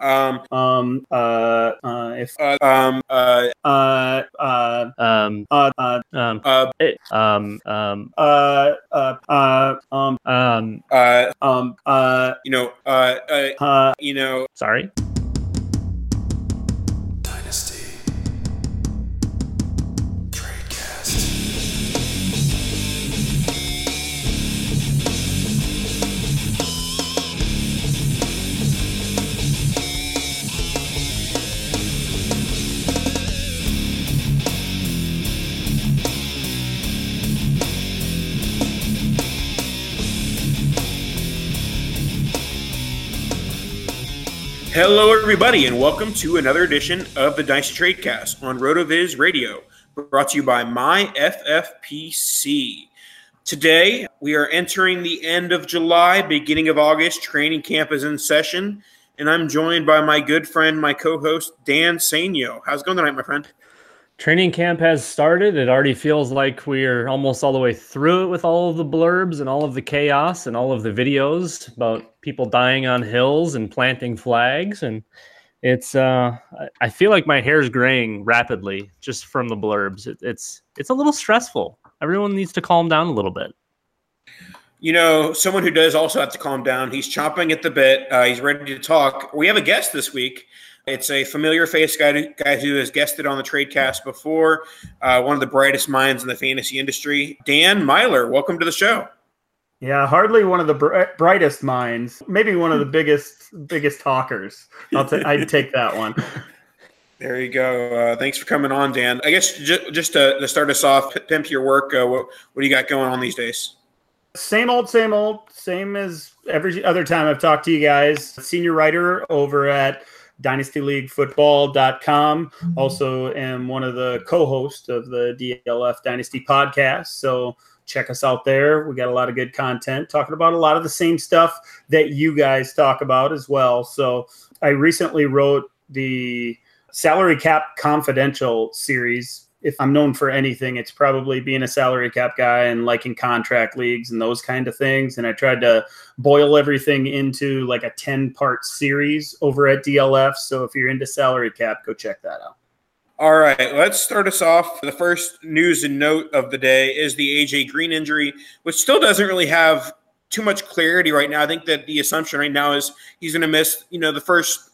Um, Um, uh, uh, if, uh, um, uh, uh, uh, Um, uh, uh, um, uh, it, um, um, uh, uh, uh, um, um, uh, um, uh, you know, uh, uh, uh, you know, sorry. Hello, everybody, and welcome to another edition of the Dicey Tradecast on RotoViz Radio, brought to you by MyFFPC. Today, we are entering the end of July, beginning of August. Training camp is in session, and I'm joined by my good friend, my co-host Dan Sainio. How's it going tonight, my friend? Training camp has started. It already feels like we're almost all the way through it with all of the blurbs and all of the chaos and all of the videos about people dying on hills and planting flags. And it's, uh, I- feel like my hair's graying rapidly just from the blurbs. It, it's, it's a little stressful. Everyone needs to calm down a little bit. You know, someone who does also have to calm down. He's chomping at the bit. Uh, he's ready to talk. We have a guest this week. It's a familiar face guy, guy who has guested on the Tradecast before. Uh, one of the brightest minds in the fantasy industry, Dan Meylor. Welcome to the show. yeah, hardly one of the br- brightest minds, maybe one of the biggest, biggest talkers. I'll ta- I'd take that one. There you go. Uh, thanks for coming on, Dan. I guess ju- just to, to start us off, p- pimp your work. Uh, what, what do you got going on these days? Same old, same old, same as every other time I've talked to you guys. Senior writer over at dynastyleaguefootball.com. Mm-hmm. Also am one of the co-hosts of the DLF Dynasty podcast. So check us out there. We got a lot of good content talking about a lot of the same stuff that you guys talk about as well. So I recently wrote the salary cap confidential series if I'm known for anything, it's probably being a salary cap guy and liking contract leagues and those kind of things. And I tried to boil everything into like a 10 part series over at DLF. So if you're into salary cap, go check that out. All right, let's start us off. The first news and note of the day is the AJ Green injury, which still doesn't really have too much clarity right now. I think that the assumption right now is he's going to miss, you know, the first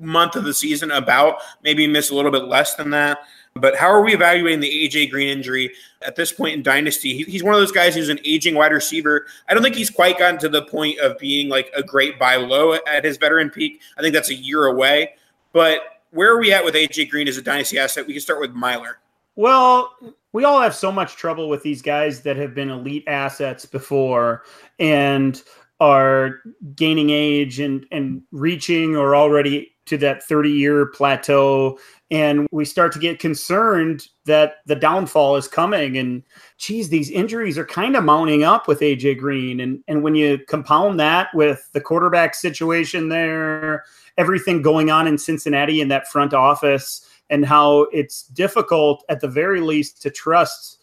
month of the season, about maybe miss a little bit less than that. But how are we evaluating the AJ Green injury at this point in Dynasty? He's one of those guys who's an aging wide receiver. I don't think he's quite gotten to the point of being like a great buy low at his veteran peak. I think that's a year away. But where are we at with AJ Green as a Dynasty asset? We can start with Meylor. Well, we all have so much trouble with these guys that have been elite assets before and are gaining age and, and reaching or already to that 30 year plateau and we start to get concerned that the downfall is coming. And geez these injuries are kind of mounting up with aj green. And and when you compound that with the quarterback situation there everything going on in cincinnati in that front office and how it's difficult at the very least to trust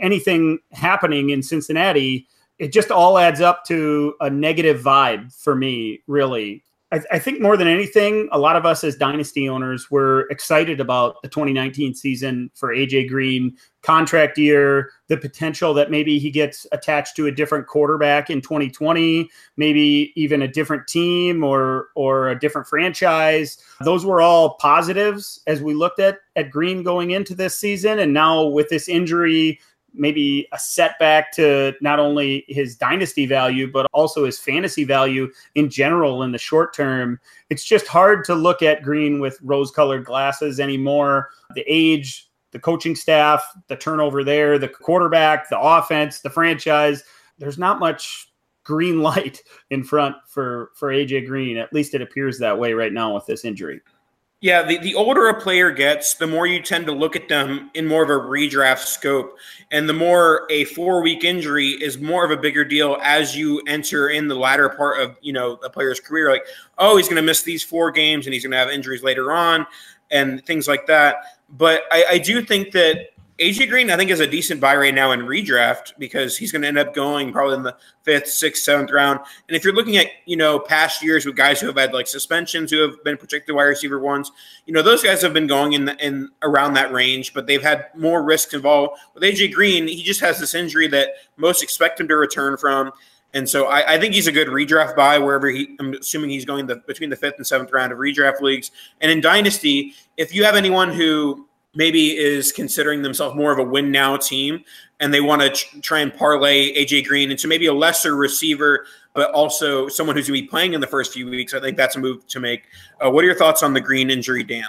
anything happening in cincinnati it just all adds up to a negative vibe for me really I, I, think more than anything, a lot of us as dynasty owners were excited about the 2019 season for AJ Green contract year, the potential that maybe he gets attached to a different quarterback in 2020, maybe even a different team or or a different franchise. Those were all positives as we looked at at Green going into this season, and now with this injury maybe a setback to not only his dynasty value, but also his fantasy value in general in the short term. It's just hard to look at Green with rose colored glasses anymore. The age, the coaching staff, the turnover there, the quarterback, the offense, the franchise. There's not much green light in front for for AJ Green. At least it appears that way right now with this injury. Yeah, the, the older a player gets, the more you tend to look at them in more of a redraft scope. And the more a four week injury is more of a bigger deal as you enter in the latter part of, you know, a player's career. Like, oh, he's to miss these four games and he's to have injuries later on and things like that. But I, I do think that AJ Green, I think, is a decent buy right now in redraft because he's going to end up going probably in the fifth, sixth, seventh round. And if you're looking at you know past years with guys who have had like suspensions, who have been projected wide receiver ones, you know those guys have been going in the, in around that range, but they've had more risks involved. With AJ Green, he just has this injury that most expect him to return from. And so I, I, think he's a good redraft buy wherever he. I'm assuming he's going the, between the fifth and seventh round of redraft leagues. And in dynasty, if you have anyone who maybe is considering themselves more of a win now team and they want to ch- try and parlay AJ Green into maybe a lesser receiver, but also someone who's going to be playing in the first few weeks. I think that's a move to make. Uh, what are your thoughts on the Green injury, Dan?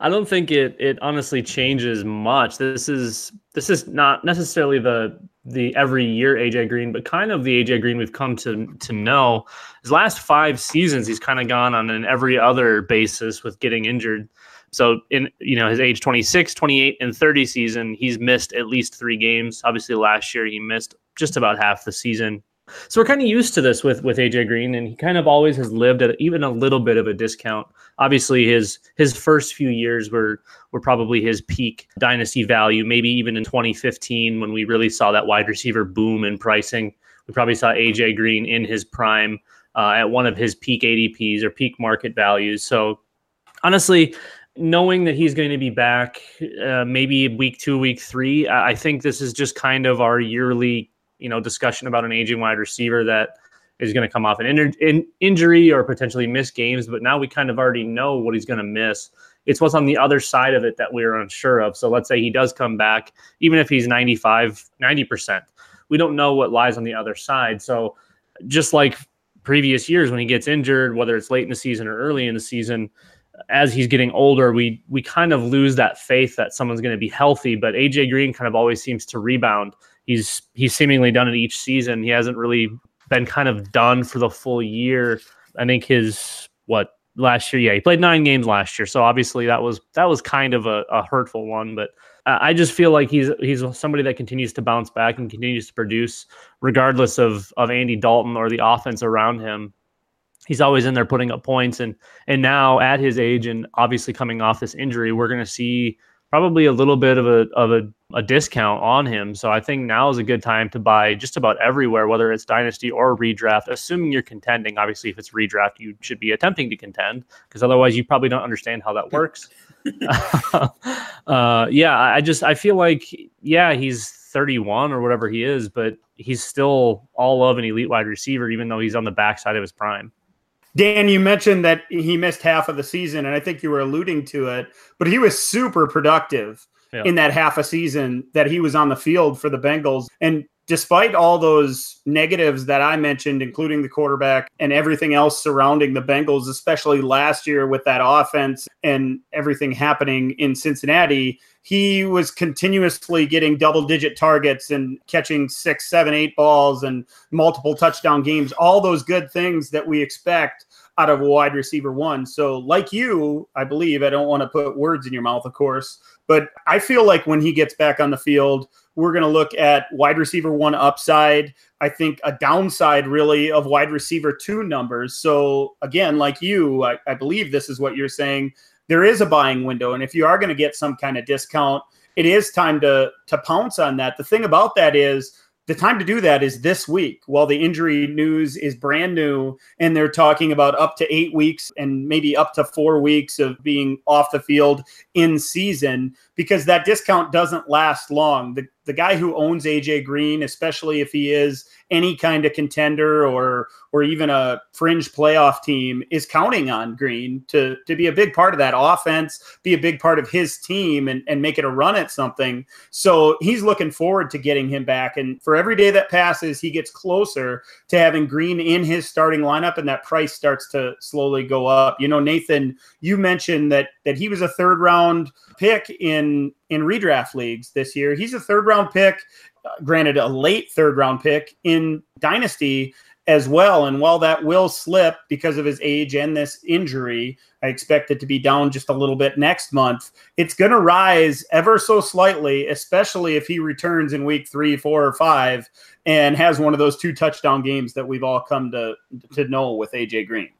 I don't think it it honestly changes much. This is this is not necessarily the the every year AJ Green, but kind of the AJ Green we've come to to know. His last five seasons, he's kind of gone on an every other basis with getting injured. So in you know his age 26, 28, and 30 season, he's missed at least three games. Obviously, last year he missed just about half the season. So we're kind of used to this with with AJ Green, and he kind of always has lived at even a little bit of a discount. Obviously, his his first few years were were probably his peak dynasty value. Maybe even in 2015 when we really saw that wide receiver boom in pricing, we probably saw AJ Green in his prime uh, at one of his peak ADPs or peak market values. So honestly, knowing that he's going to be back uh, maybe week two, week three, I think this is just kind of our yearly, you know, discussion about an aging wide receiver that is going to come off an in- in- injury or potentially miss games. But now we kind of already know what he's going to miss. It's what's on the other side of it that we're unsure of. So let's say he does come back, even if he's 95, 90%, we don't know what lies on the other side. So just like previous years when he gets injured, whether it's late in the season or early in the season, as he's getting older, we we kind of lose that faith that someone's going to be healthy. But AJ Green kind of always seems to rebound. He's he's seemingly done it each season. He hasn't really been kind of done for the full year. I think his what last year, yeah, he played nine games last year. So obviously that was that was kind of a, a hurtful one. But I just feel like he's he's somebody that continues to bounce back and continues to produce, regardless of of Andy Dalton or the offense around him he's always in there putting up points. And and now at his age and obviously coming off this injury we're going to see probably a little bit of a of a, a discount on him. So i think now is a good time to buy just about everywhere whether it's dynasty or redraft assuming you're contending. Obviously if it's redraft you should be attempting to contend because otherwise you probably don't understand how that works. Uh, yeah i just i feel like yeah he's 31 or whatever he is but he's still all of an elite wide receiver even though he's on the backside of his prime Dan, you mentioned that he missed half of the season, and I think you were alluding to it, but he was super productive yeah. in that half a season that he was on the field for the Bengals. And despite all those negatives that I mentioned, including the quarterback and everything else surrounding the Bengals, especially last year with that offense and everything happening in Cincinnati, he was continuously getting double digit targets and catching six, seven, eight balls and multiple touchdown games, all those good things that we expect out of wide receiver one. So, like you, I believe, I don't want to put words in your mouth, of course, but I feel like when he gets back on the field, we're going to look at wide receiver one upside. I think a downside, really, of wide receiver two numbers. So, again, like you, I, I believe this is what you're saying. There is a buying window. And if you are going to get some kind of discount, it is time to to pounce on that. The thing about that is the time to do that is this week while the injury news is brand new and they're talking about up to eight weeks and maybe up to four weeks of being off the field in season because that discount doesn't last long. The, the guy who owns aj green especially if he is any kind of contender or or even a fringe playoff team is counting on Green to to be a big part of that offense, be a big part of his team and, and make it a run at something. So he's looking forward to getting him back. And for every day that passes, he gets closer to having Green in his starting lineup and that price starts to slowly go up. You know, Nathan, you mentioned that that he was a third round pick in in redraft leagues this year. He's a third round pick granted a late third round pick in Dynasty as well. And while that will slip because of his age and this injury, I expect it to be down just a little bit next month. It's going to rise ever so slightly, especially if he returns in week three, four, or five and has one of those two touchdown games that we've all come to, to know with AJ Green.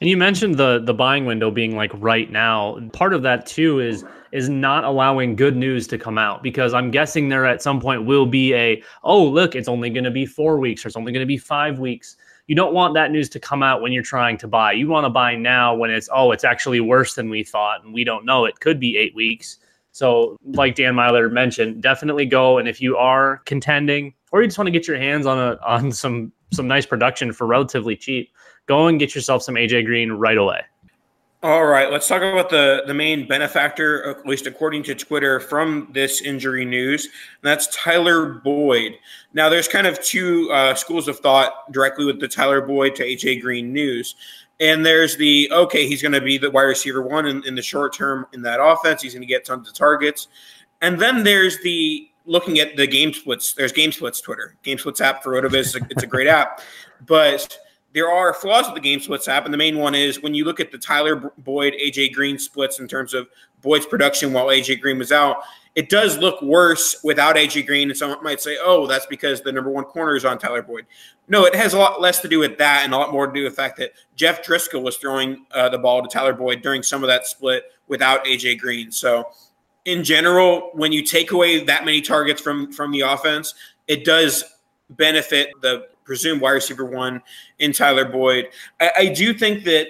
And you mentioned the the buying window being like right now. Part of that too is is not allowing good news to come out because I'm guessing there at some point will be a oh look it's only going to be 4 weeks or it's only going to be 5 weeks. You don't want that news to come out when you're trying to buy. You want to buy now when it's oh it's actually worse than we thought and we don't know it could be 8 weeks. So like Dan Meylor mentioned, definitely go and if you are contending or you just want to get your hands on a on some some nice production for relatively cheap go and get yourself some AJ Green right away. All right, let's talk about the the main benefactor, at least according to Twitter, from this injury news. And that's Tyler Boyd. Now, there's kind of two uh, schools of thought directly with the Tyler Boyd to AJ Green news. And there's the okay, he's going to be the wide receiver one in, in the short term in that offense. He's going to get tons of targets. And then there's the looking at the game splits. There's game splits Twitter, game splits app for Rotoviz. It's a great app, but there are flaws with the game splits app, and the main one is when you look at the Tyler Boyd, AJ Green splits in terms of Boyd's production while AJ Green was out, it does look worse without AJ Green. And someone might say, oh, that's because the number one corner is on Tyler Boyd. No, it has a lot less to do with that and a lot more to do with the fact that Jeff Driskel was throwing uh, the ball to Tyler Boyd during some of that split without AJ Green. So, in general, when you take away that many targets from from the offense, it does benefit the presumed wide receiver one in Tyler Boyd. I, I do think that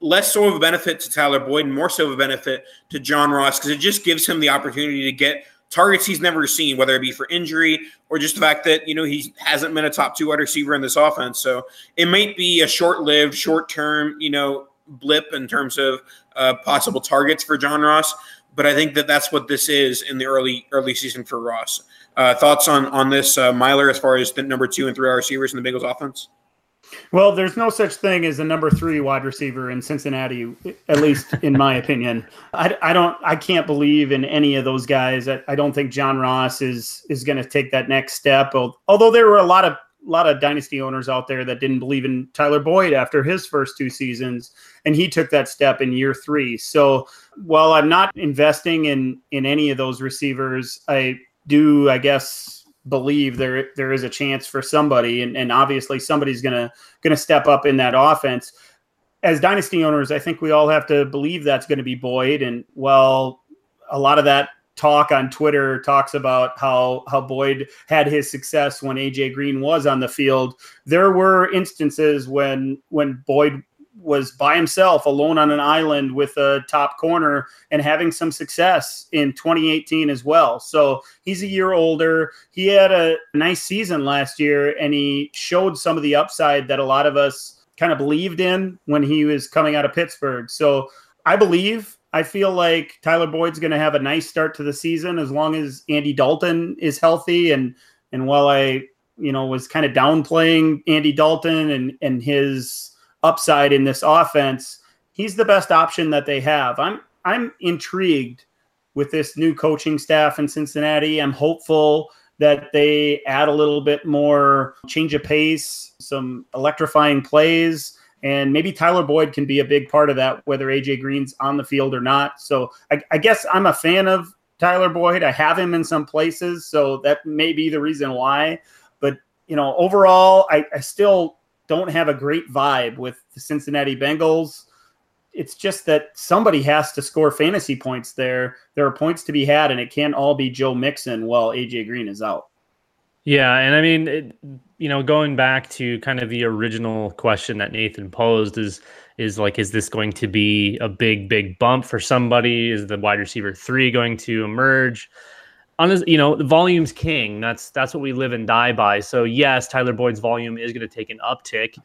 less so of a benefit to Tyler Boyd and more so of a benefit to John Ross because it just gives him the opportunity to get targets he's never seen, whether it be for injury or just the fact that you know he hasn't been a top two wide receiver in this offense. So it might be a short-lived, short-term, you know, blip in terms of uh, possible targets for John Ross. But I think that that's what this is in the early early season for Ross. Uh, thoughts on on this, uh, Meylor, as far as the number two and three receivers in the Bengals offense? Well, there's no such thing as a number three wide receiver in Cincinnati, at least in my opinion. I, I don't, I can't believe in any of those guys. I, I don't think John Ross is is going to take that next step. Although there were a lot of a lot of dynasty owners out there that didn't believe in Tyler Boyd after his first two seasons, and he took that step in year three. So while I'm not investing in in any of those receivers, I do I guess believe there there is a chance for somebody and, and obviously somebody's gonna gonna step up in that offense. As dynasty owners, I think we all have to believe that's going to be Boyd. And well, a lot of that talk on Twitter talks about how how Boyd had his success when AJ Green was on the field. There were instances when when Boyd was by himself alone on an island with a top corner and having some success in 2018 as well. So he's a year older. He had a nice season last year and he showed some of the upside that a lot of us kind of believed in when he was coming out of Pittsburgh. So I believe I feel like Tyler Boyd's going to have a nice start to the season as long as Andy Dalton is healthy. And and while I you know was kind of downplaying Andy Dalton and and his upside in this offense, he's the best option that they have. I'm I'm intrigued with this new coaching staff in Cincinnati. I'm hopeful that they add a little bit more change of pace, some electrifying plays, and maybe Tyler Boyd can be a big part of that, whether AJ Green's on the field or not. So I, I guess I'm a fan of Tyler Boyd. I have him in some places, so that may be the reason why. But you know, overall, I, I still don't have a great vibe with the Cincinnati Bengals it's just that somebody has to score fantasy points there. There are points to be had, and it can't all be Joe Mixon while AJ Green is out. Yeah, and I mean, it, you know, going back to kind of the original question that Nathan posed is is like, is this going to be a big, big bump for somebody? Is the wide receiver three going to emerge? You know, the volume's king. That's that's what we live and die by. So yes, Tyler Boyd's volume is going to take an uptick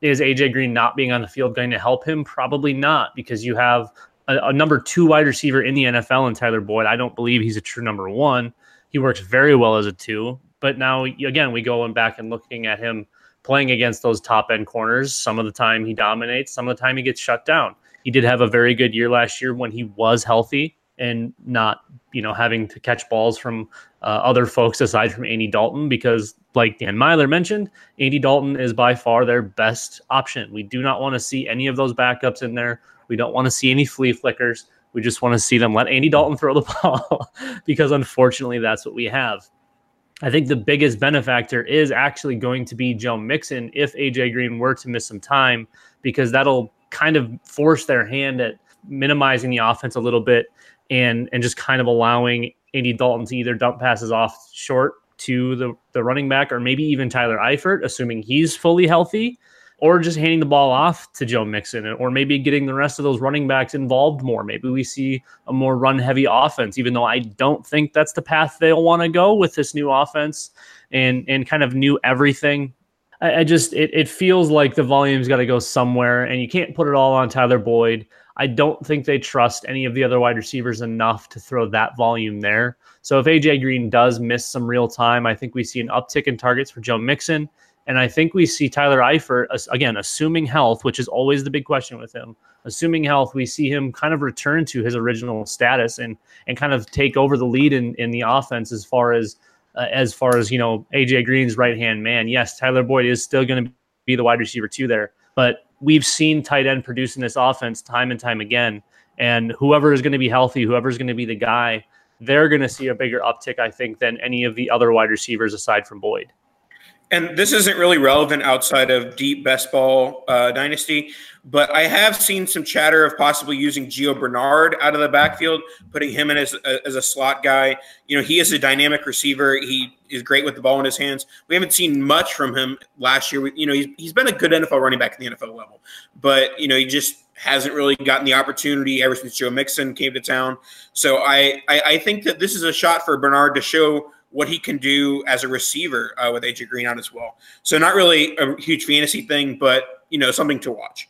is AJ Green not being on the field going to help him? Probably not, because you have a, a, number two wide receiver in the NFL in Tyler Boyd. I don't believe he's a true number one. He works very well as a two. But now, again, we go and back and looking at him playing against those top end corners. Some of the time he dominates, some of the time he gets shut down. He did have a very good year last year when he was healthy and not, you know, having to catch balls from uh, other folks aside from Andy Dalton because, like Dan Meylor mentioned, Andy Dalton is by far their best option. We do not want to see any of those backups in there. We don't want to see any flea flickers. We just want to see them let Andy Dalton throw the ball because, unfortunately, that's what we have. I think the biggest benefactor is actually going to be Joe Mixon if AJ Green were to miss some time because that'll kind of force their hand at minimizing the offense a little bit and and just kind of allowing Andy Dalton to either dump passes off short to the, the running back or maybe even Tyler Eifert, assuming he's fully healthy, or just handing the ball off to Joe Mixon, or maybe getting the rest of those running backs involved more. Maybe we see a more run heavy offense, even though I don't think that's the path they'll want to go with this new offense and and kind of new everything. I, I just it, it feels like the volume's got to go somewhere, and you can't put it all on Tyler Boyd. I don't think they trust any of the other wide receivers enough to throw that volume there. So if AJ Green does miss some real time, I think we see an uptick in targets for Joe Mixon. And I think we see Tyler Eifert, again, assuming health, which is always the big question with him. Assuming health, we see him kind of return to his original status and and kind of take over the lead in, in the offense as far as uh, as far as you know AJ Green's right hand man. Yes, Tyler Boyd is still going to be the wide receiver two there, but we've seen tight end producing this offense time and time again. And whoever is going to be healthy, whoever is going to be the guy, they're going to see a bigger uptick, I think, than any of the other wide receivers aside from Boyd. And this isn't really relevant outside of deep best ball uh, dynasty, but I have seen some chatter of possibly using Gio Bernard out of the backfield, putting him in as a, as a slot guy. You know, he is a dynamic receiver. He is great with the ball in his hands. We haven't seen much from him last year. You know, he's, he's been a good NFL running back at the NFL level, but you know, he just hasn't really gotten the opportunity ever since Joe Mixon came to town. So I, I, I think that this is a shot for Bernard to show what he can do as a receiver uh, with AJ Green out as well. So not really a huge fantasy thing, but you know something to watch.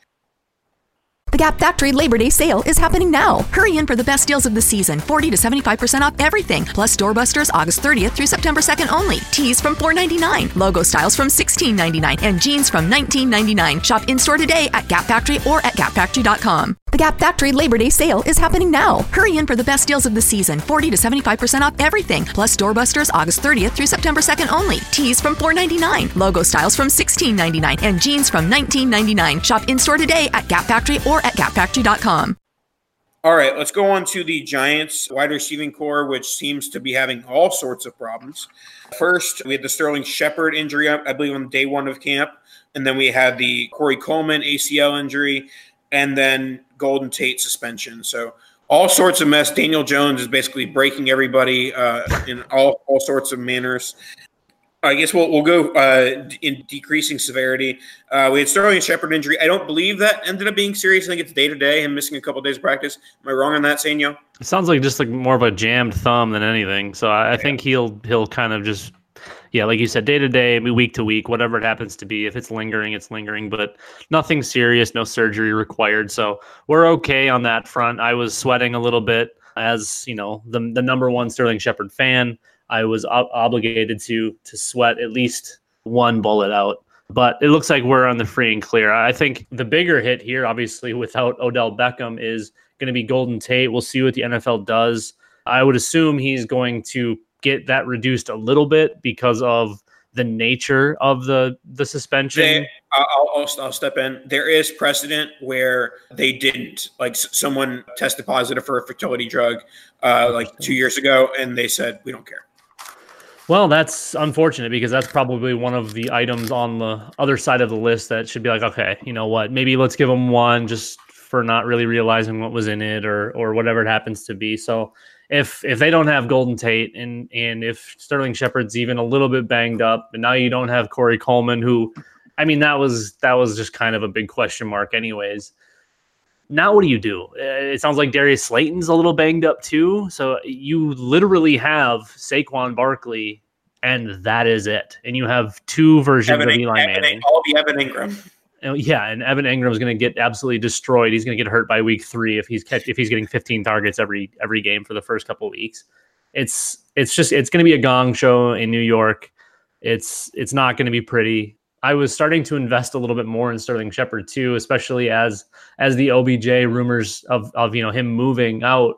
The Gap Factory Labor Day sale is happening now. Hurry in for the best deals of the season 40 to 75% off everything, plus doorbusters August 30th through September 2nd only. Tees from $4.99, logo styles from $16.99, and jeans from $19.99. Shop in store today at Gap Factory or at gapfactory.com. The Gap Factory Labor Day sale is happening now. Hurry in for the best deals of the season 40 to 75% off everything, plus doorbusters August 30th through September 2nd only. Tees from $4.99, logo styles from $16.99, and jeans from $19.99. Shop in store today at Gap Factory or at gapfactory.com. All right, let's go on to the Giants wide receiving corps, which seems to be having all sorts of problems. First, we had the Sterling Shepard injury, I believe, on day one of camp. And then we had the Corey Coleman ACL injury and then Golden Tate suspension. So all sorts of mess. Daniel Jones is basically breaking everybody uh, in all, all sorts of manners. I guess we'll, we'll go uh, in decreasing severity. Uh, we had Sterling Shepard injury. I don't believe that ended up being serious. I think it's day to day. Him missing a couple days of practice. Am I wrong on that, Sainio? It sounds like just like more of a jammed thumb than anything. So I, I think he'll he'll kind of just yeah, like you said, day to day, week to week, whatever it happens to be. If it's lingering, it's lingering, but nothing serious, no surgery required. So we're okay on that front. I was sweating a little bit as you know the the number one Sterling Shepard fan. I was ob- obligated to to sweat at least one bullet out. But it looks like we're on the free and clear. I think the bigger hit here, obviously, without Odell Beckham, is going to be Golden Tate. We'll see what the NFL does. I would assume he's going to get that reduced a little bit because of the nature of the the suspension. They, I'll, I'll, I'll, step in. There is precedent where they didn't. Like someone tested positive for a fertility drug, uh, like two years ago, and they said we don't care. Well, that's unfortunate because that's probably one of the items on the other side of the list that should be like, okay, you know what? Maybe let's give them one just for not really realizing what was in it or or whatever it happens to be. So if if they don't have Golden Tate and and if Sterling Shepard's even a little bit banged up, and now you don't have Corey Coleman, who, I mean, that was that was just kind of a big question mark, anyways. Now what do you do? Uh, it sounds like Darius Slayton's a little banged up too. So you literally have Saquon Barkley, and that is it. And you have two versions Evan, of Eli Evan, Manning. All the Evan Engram. Yeah, and Evan Engram is going to get absolutely destroyed. He's going to get hurt by week three if he's catch, if he's getting 15 targets every every game for the first couple weeks. It's it's just it's going to be a gong show in New York. It's it's not going to be pretty. I was starting to invest a little bit more in Sterling Shepard too, especially as as the OBJ rumors of of you know him moving out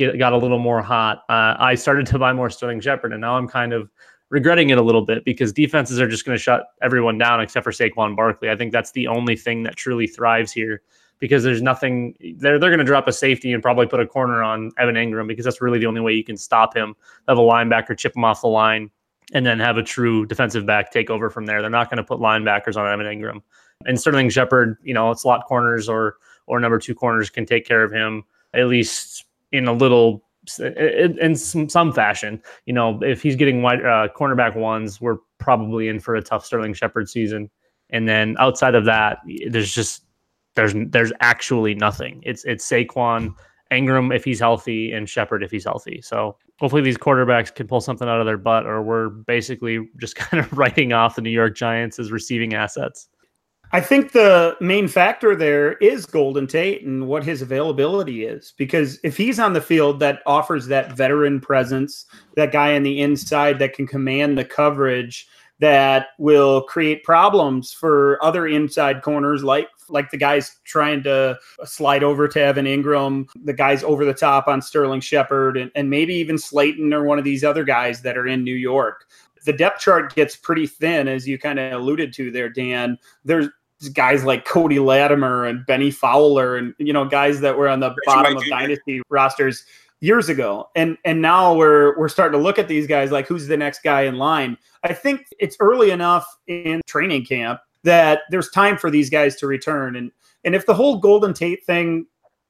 get, got a little more hot. Uh, I started to buy more Sterling Shepard, and now I'm kind of regretting it a little bit because defenses are just going to shut everyone down except for Saquon Barkley. I think that's the only thing that truly thrives here because there's nothing they're they're going to drop a safety and probably put a corner on Evan Engram because that's really the only way you can stop him. Have a linebacker chip him off the line and then have a true defensive back take over from there. They're not going to put linebackers on Evan Engram. And Sterling Shepard, you know, slot corners or or number two corners can take care of him at least in a little in some, some fashion. You know, if he's getting wide uh, cornerback ones, we're probably in for a tough Sterling Shepard season. And then outside of that, there's just there's there's actually nothing. It's it's Saquon, Engram if he's healthy, and Shepard if he's healthy. So hopefully these quarterbacks can pull something out of their butt, or we're basically just kind of writing off the New York Giants as receiving assets. I think the main factor there is Golden Tate and what his availability is. Because if he's on the field, that offers that veteran presence, that guy on the inside that can command the coverage that will create problems for other inside corners like like the guys trying to slide over to Evan Engram, the guys over the top on Sterling Shepard, and, and maybe even Slayton or one of these other guys that are in New York the depth chart gets pretty thin, as you kind of alluded to there, Dan. There's guys like Cody Latimer and Bennie Fowler and you know guys that were on the bottom of dynasty rosters years ago. And and now we're we're starting to look at these guys like who's the next guy in line. I think it's early enough in training camp that there's time for these guys to return and and if the whole Golden Tate thing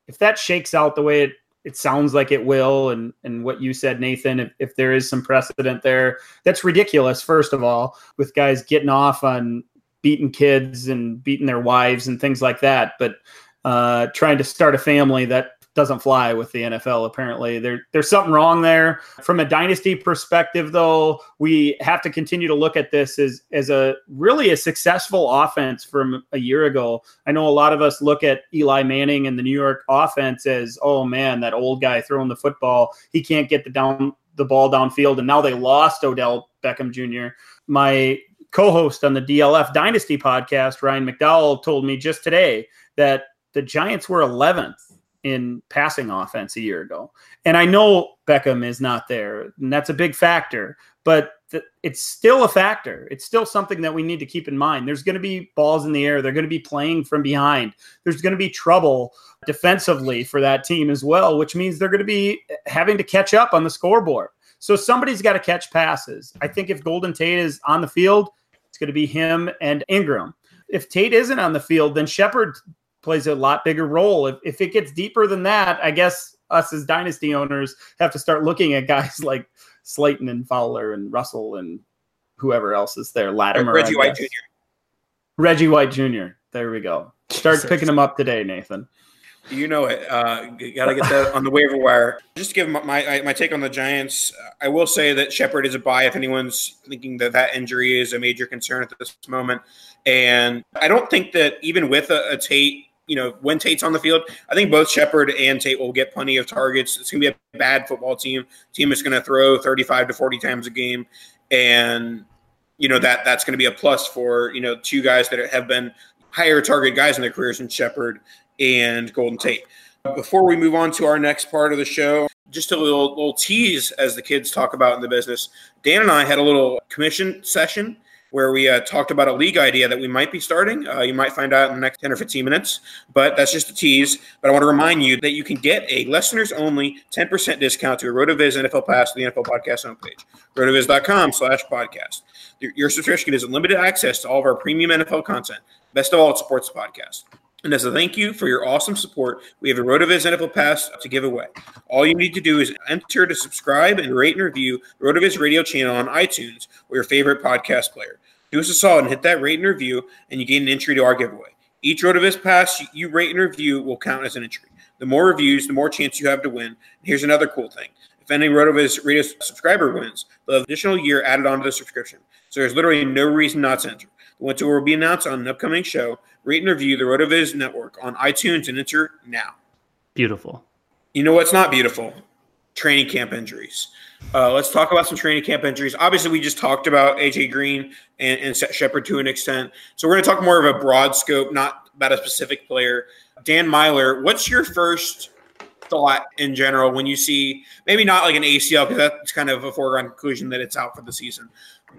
if that shakes out the way it it sounds like it will and and what you said nathan if, if there is some precedent there that's ridiculous first of all with guys getting off on beating kids and beating their wives and things like that. But uh, trying to start a family that doesn't fly with the NFL. Apparently, there there's something wrong there. From a dynasty perspective, though, we have to continue to look at this as as a really a successful offense from a year ago. I know a lot of us look at Eli Manning and the New York offense as, oh man, that old guy throwing the football, he can't get the down the ball downfield, and now they lost Odell Beckham Jr. My co-host on the DLF Dynasty podcast, Ryan McDowell, told me just today that the Giants were 11th in passing offense a year ago. And I know Beckham is not there, and that's a big factor, but th- it's still a factor. It's still something that we need to keep in mind. There's going to be balls in the air, they're going to be playing from behind. There's going to be trouble defensively for that team as well, which means they're going to be having to catch up on the scoreboard. So somebody's got to catch passes. I think if Golden Tate is on the field, going to be him and Engram. If Tate isn't on the field, then Shepard plays a lot bigger role. If, if it gets deeper than that, I guess us as dynasty owners have to start looking at guys like Slayton and Fowler and Russell and whoever else is there. Latimer, Reggie White Jr. Reggie White Jr. There we go. Start Jesus. picking them up today, Nathan. You know it. Uh, got to get that on the waiver wire. Just to give my, my, my take on the Giants, I will say that Shepard is a buy if anyone's thinking that that injury is a major concern at this moment. And I don't think that even with a, a Tate, you know, when Tate's on the field, I think both Shepard and Tate will get plenty of targets. It's going to be a bad football team. Team is going to throw 35 to 40 times a game. And you know that that's going to be a plus for you know two guys that have been higher target guys in their careers than Shepard and Golden Tate. Before we move on to our next part of the show, just a little little tease as the kids talk about in the business. Dan and I had a little commission session where we uh, talked about a league idea that we might be starting. Uh, you might find out in the next 10 or 15 minutes, but that's just a tease. But I want to remind you that you can get a listeners only 10% discount to a RotoViz NFL Pass to the NFL Podcast homepage, rotoviz.com slash podcast. Your subscription is unlimited access to all of our premium NFL content. Best of all, it supports the podcast. And as a thank you for your awesome support, we have a RotoViz NFL Pass to give away. All you need to do is enter to subscribe and rate and review RotoViz radio channel on iTunes or your favorite podcast player. Do us a solid and hit that rate and review, and you gain an entry to our giveaway. Each RotoViz Pass you rate and review will count as an entry. The more reviews, the more chance you have to win. And here's another cool thing. If any RotoViz radio subscriber wins, they'll have additional year added onto the subscription. So there's literally no reason not to enter. Winner will be announced on an upcoming show. Rate and review the RotoViz network on iTunes and enter now. Beautiful. You know what's not beautiful? Training camp injuries. Uh, let's talk about some training camp injuries. Obviously, we just talked about AJ Green and, and Shepard to an extent. So we're going to talk more of a broad scope, not about a specific player. Dan Meylor, what's your first thought in general when you see maybe not like an ACL because that's kind of a foregone conclusion that it's out for the season,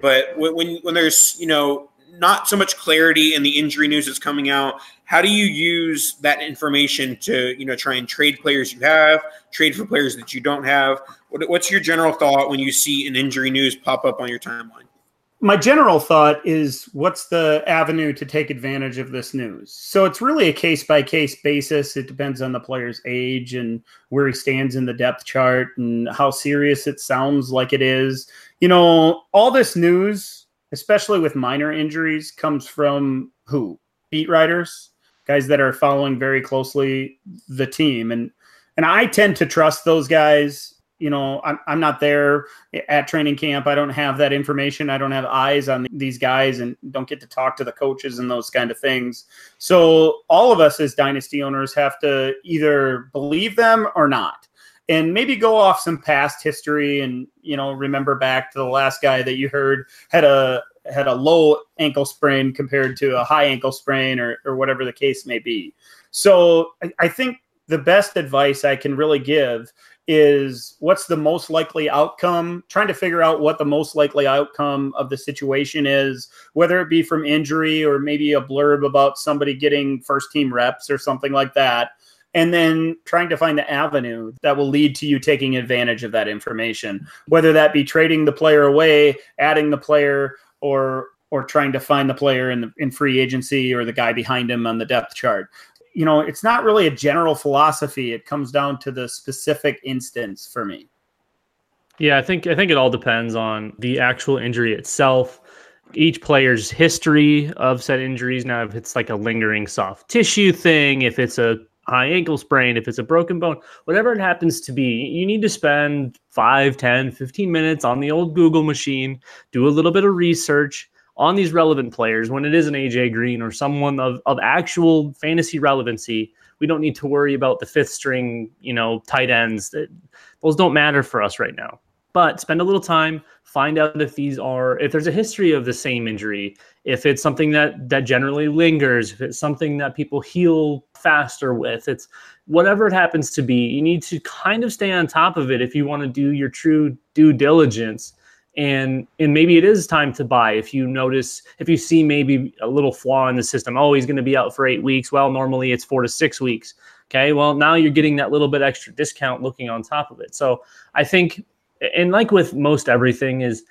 but when when there's you know not so much clarity in the injury news that's coming out. How do you use that information to, you know, try and trade players you have, trade for players that you don't have? what's your general thought when you see an injury news pop up on your timeline? My general thought is what's the avenue to take advantage of this news? So it's really a case by case basis. It depends on the player's age and where he stands in the depth chart and how serious it sounds like it is. You know, all this news especially with minor injuries, comes from who? Beat writers, guys that are following very closely the team. And and I tend to trust those guys. You know, I'm, I'm not there at training camp. I don't have that information. I don't have eyes on these guys and don't get to talk to the coaches and those kind of things. So, all of us as dynasty owners have to either believe them or not and maybe go off some past history and you know remember back to the last guy that you heard had a had a low ankle sprain compared to a high ankle sprain or, or whatever the case may be. So I, I think the best advice i can really give is what's the most likely outcome trying to figure out what the most likely outcome of the situation is whether it be from injury or maybe a blurb about somebody getting first team reps or something like that and then trying to find the avenue that will lead to you taking advantage of that information, whether that be trading the player away, adding the player, or or trying to find the player in the in free agency or the guy behind him on the depth chart. You know, it's not really a general philosophy. It comes down to the specific instance for me. Yeah, I think I think it all depends on the actual injury itself each player's history of said injuries. Now, if it's like a lingering soft tissue thing, if it's a high ankle sprain, if it's a broken bone, whatever it happens to be, you need to spend 5, 10, 15 minutes on the old Google machine, do a little bit of research on these relevant players. When it is an AJ Green or someone of, of actual fantasy relevancy, we don't need to worry about the fifth string, you know, tight ends. That those don't matter for us right now. But spend a little time, find out if these are if there's a history of the same injury, if it's something that that generally lingers, if it's something that people heal faster with. It's whatever it happens to be. You need to kind of stay on top of it if you want to do your true due diligence. And and maybe it is time to buy if you notice if you see maybe a little flaw in the system. Oh, he's going to be out for eight weeks. Well, normally it's four to six weeks. Okay. Well, now you're getting that little bit extra discount looking on top of it. So I think, and like with most everything, is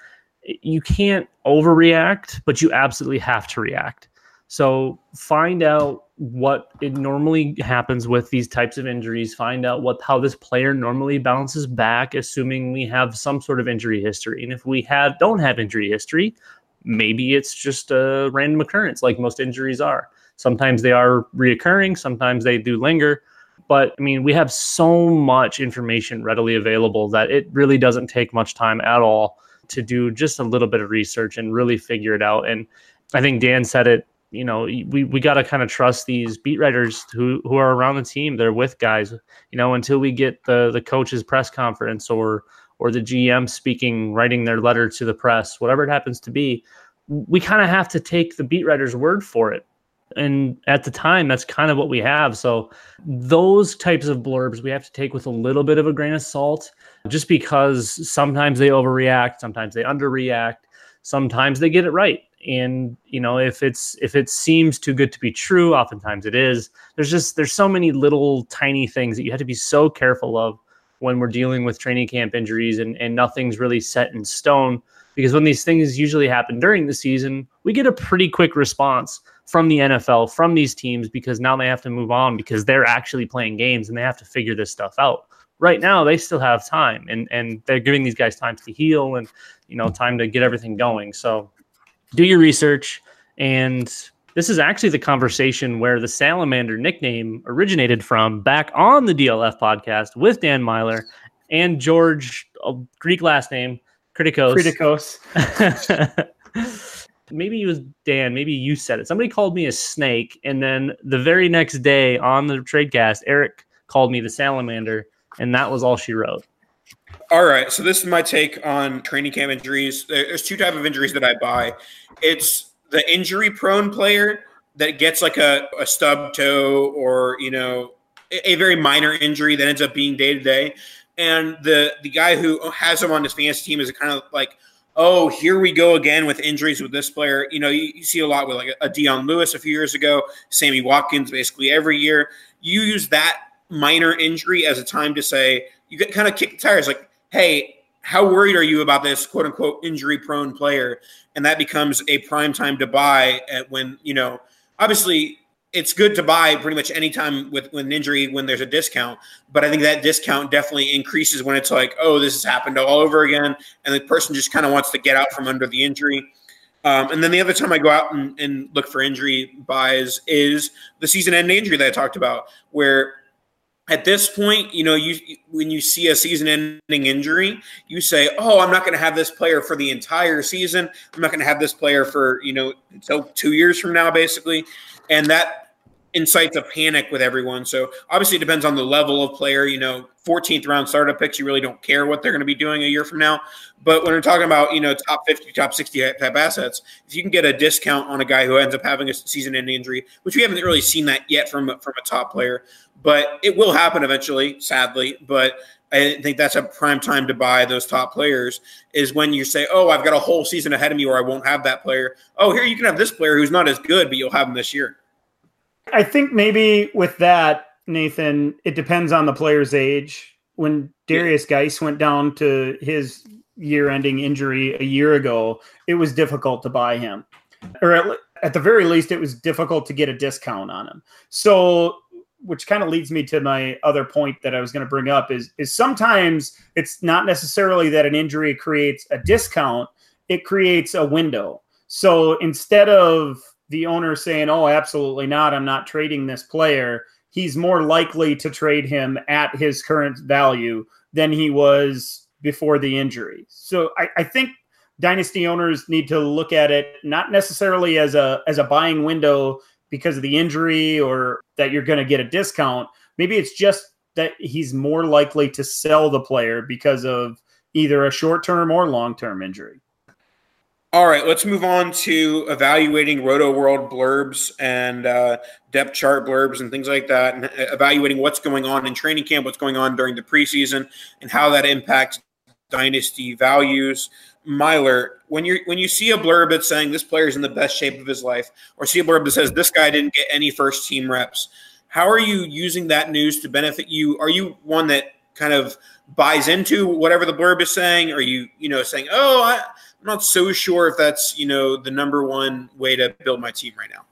you can't overreact, but you absolutely have to react. So find out what it normally happens with these types of injuries. Find out what how this player normally bounces back, assuming we have some sort of injury history. And if we have don't have injury history, maybe it's just a random occurrence, like most injuries are. Sometimes they are reoccurring, sometimes they do linger. But I mean, we have so much information readily available that it really doesn't take much time at all to do just a little bit of research and really figure it out. And I think Dan said it. You know, we, we got to kind of trust these beat writers who, who are around the team. They're with guys. You know, until we get the the coach's press conference or or the GM speaking, writing their letter to the press, whatever it happens to be, we kind of have to take the beat writer's word for it. And at the time, that's kind of what we have. So, those types of blurbs we have to take with a little bit of a grain of salt, just because sometimes they overreact, sometimes they underreact, sometimes they get it right. And you know, if it's if it seems too good to be true, oftentimes it is. There's just there's so many little tiny things that you have to be so careful of when we're dealing with training camp injuries and, and nothing's really set in stone. Because when these things usually happen during the season, we get a pretty quick response from the NFL, from these teams, because now they have to move on because they're actually playing games and they have to figure this stuff out. Right now, they still have time and, and they're giving these guys time to heal and, you know, time to get everything going. So do your research and this is actually the conversation where the salamander nickname originated from back on the DLF podcast with Dan Meylor and George, uh, Greek last name, Kritikos. Kritikos. maybe it was Dan. Maybe you said it. Somebody called me a snake. And then the very next day on the tradecast, Eric called me the salamander. And that was all she wrote. All right. So this is my take on training camp injuries. There's two type of injuries that I buy. It's the injury prone player that gets like a, a stub toe or you know a, a very minor injury that ends up being day to day and the the guy who has him on his fantasy team is kind of like oh here we go again with injuries with this player you know you, you see a lot with like a, a Dion Lewis a few years ago Sammy Watkins basically every year you use that minor injury as a time to say you get kind of kick the tires like hey how worried are you about this quote unquote injury prone player? And that becomes a prime time to buy at when, you know, obviously it's good to buy pretty much anytime with, with an injury when there's a discount. But I think that discount definitely increases when it's like, oh, this has happened all over again. And the person just kind of wants to get out from under the injury. Um, and then the other time I go out and, and look for injury buys is the season ending injury that I talked about, where at this point, you know, you when you see a season-ending injury, you say, "Oh, I'm not going to have this player for the entire season. I'm not going to have this player for you know until two years from now, basically," and that incites a panic with everyone. So obviously, it depends on the level of player. You know, 14th round startup picks, you really don't care what they're going to be doing a year from now. But when we're talking about you know top 50, top 60 type assets, if you can get a discount on a guy who ends up having a season-ending injury, which we haven't really seen that yet from from a top player, but it will happen eventually, sadly. But I think that's a prime time to buy those top players is when you say, "Oh, I've got a whole season ahead of me, or I won't have that player." Oh, here you can have this player who's not as good, but you'll have him this year. I think maybe with that, Nathan, it depends on the player's age. When Darius Guice went down to his year-ending injury a year ago, it was difficult to buy him, or at, at the very least, it was difficult to get a discount on him. So which kind of leads me to my other point that I was going to bring up is is sometimes it's not necessarily that an injury creates a discount, it creates a window. So instead of the owner saying, "Oh, absolutely not, I'm not trading this player," he's more likely to trade him at his current value than he was before the injury. So I, I think dynasty owners need to look at it not necessarily as a as a buying window because of the injury or that you're going to get a discount. Maybe it's just that he's more likely to sell the player because of either a short term or long term injury. All right, let's move on to evaluating Rotoworld blurbs and uh, depth chart blurbs and things like that, and evaluating what's going on in training camp, what's going on during the preseason, and how that impacts dynasty values. Meylor, when you when you see a blurb that's saying this player is in the best shape of his life, or see a blurb that says this guy didn't get any first team reps, how are you using that news to benefit you? Are you one that kind of buys into whatever the blurb is saying? Are you you know saying, oh, I, I'm not so sure if that's you know the number one way to build my team right now?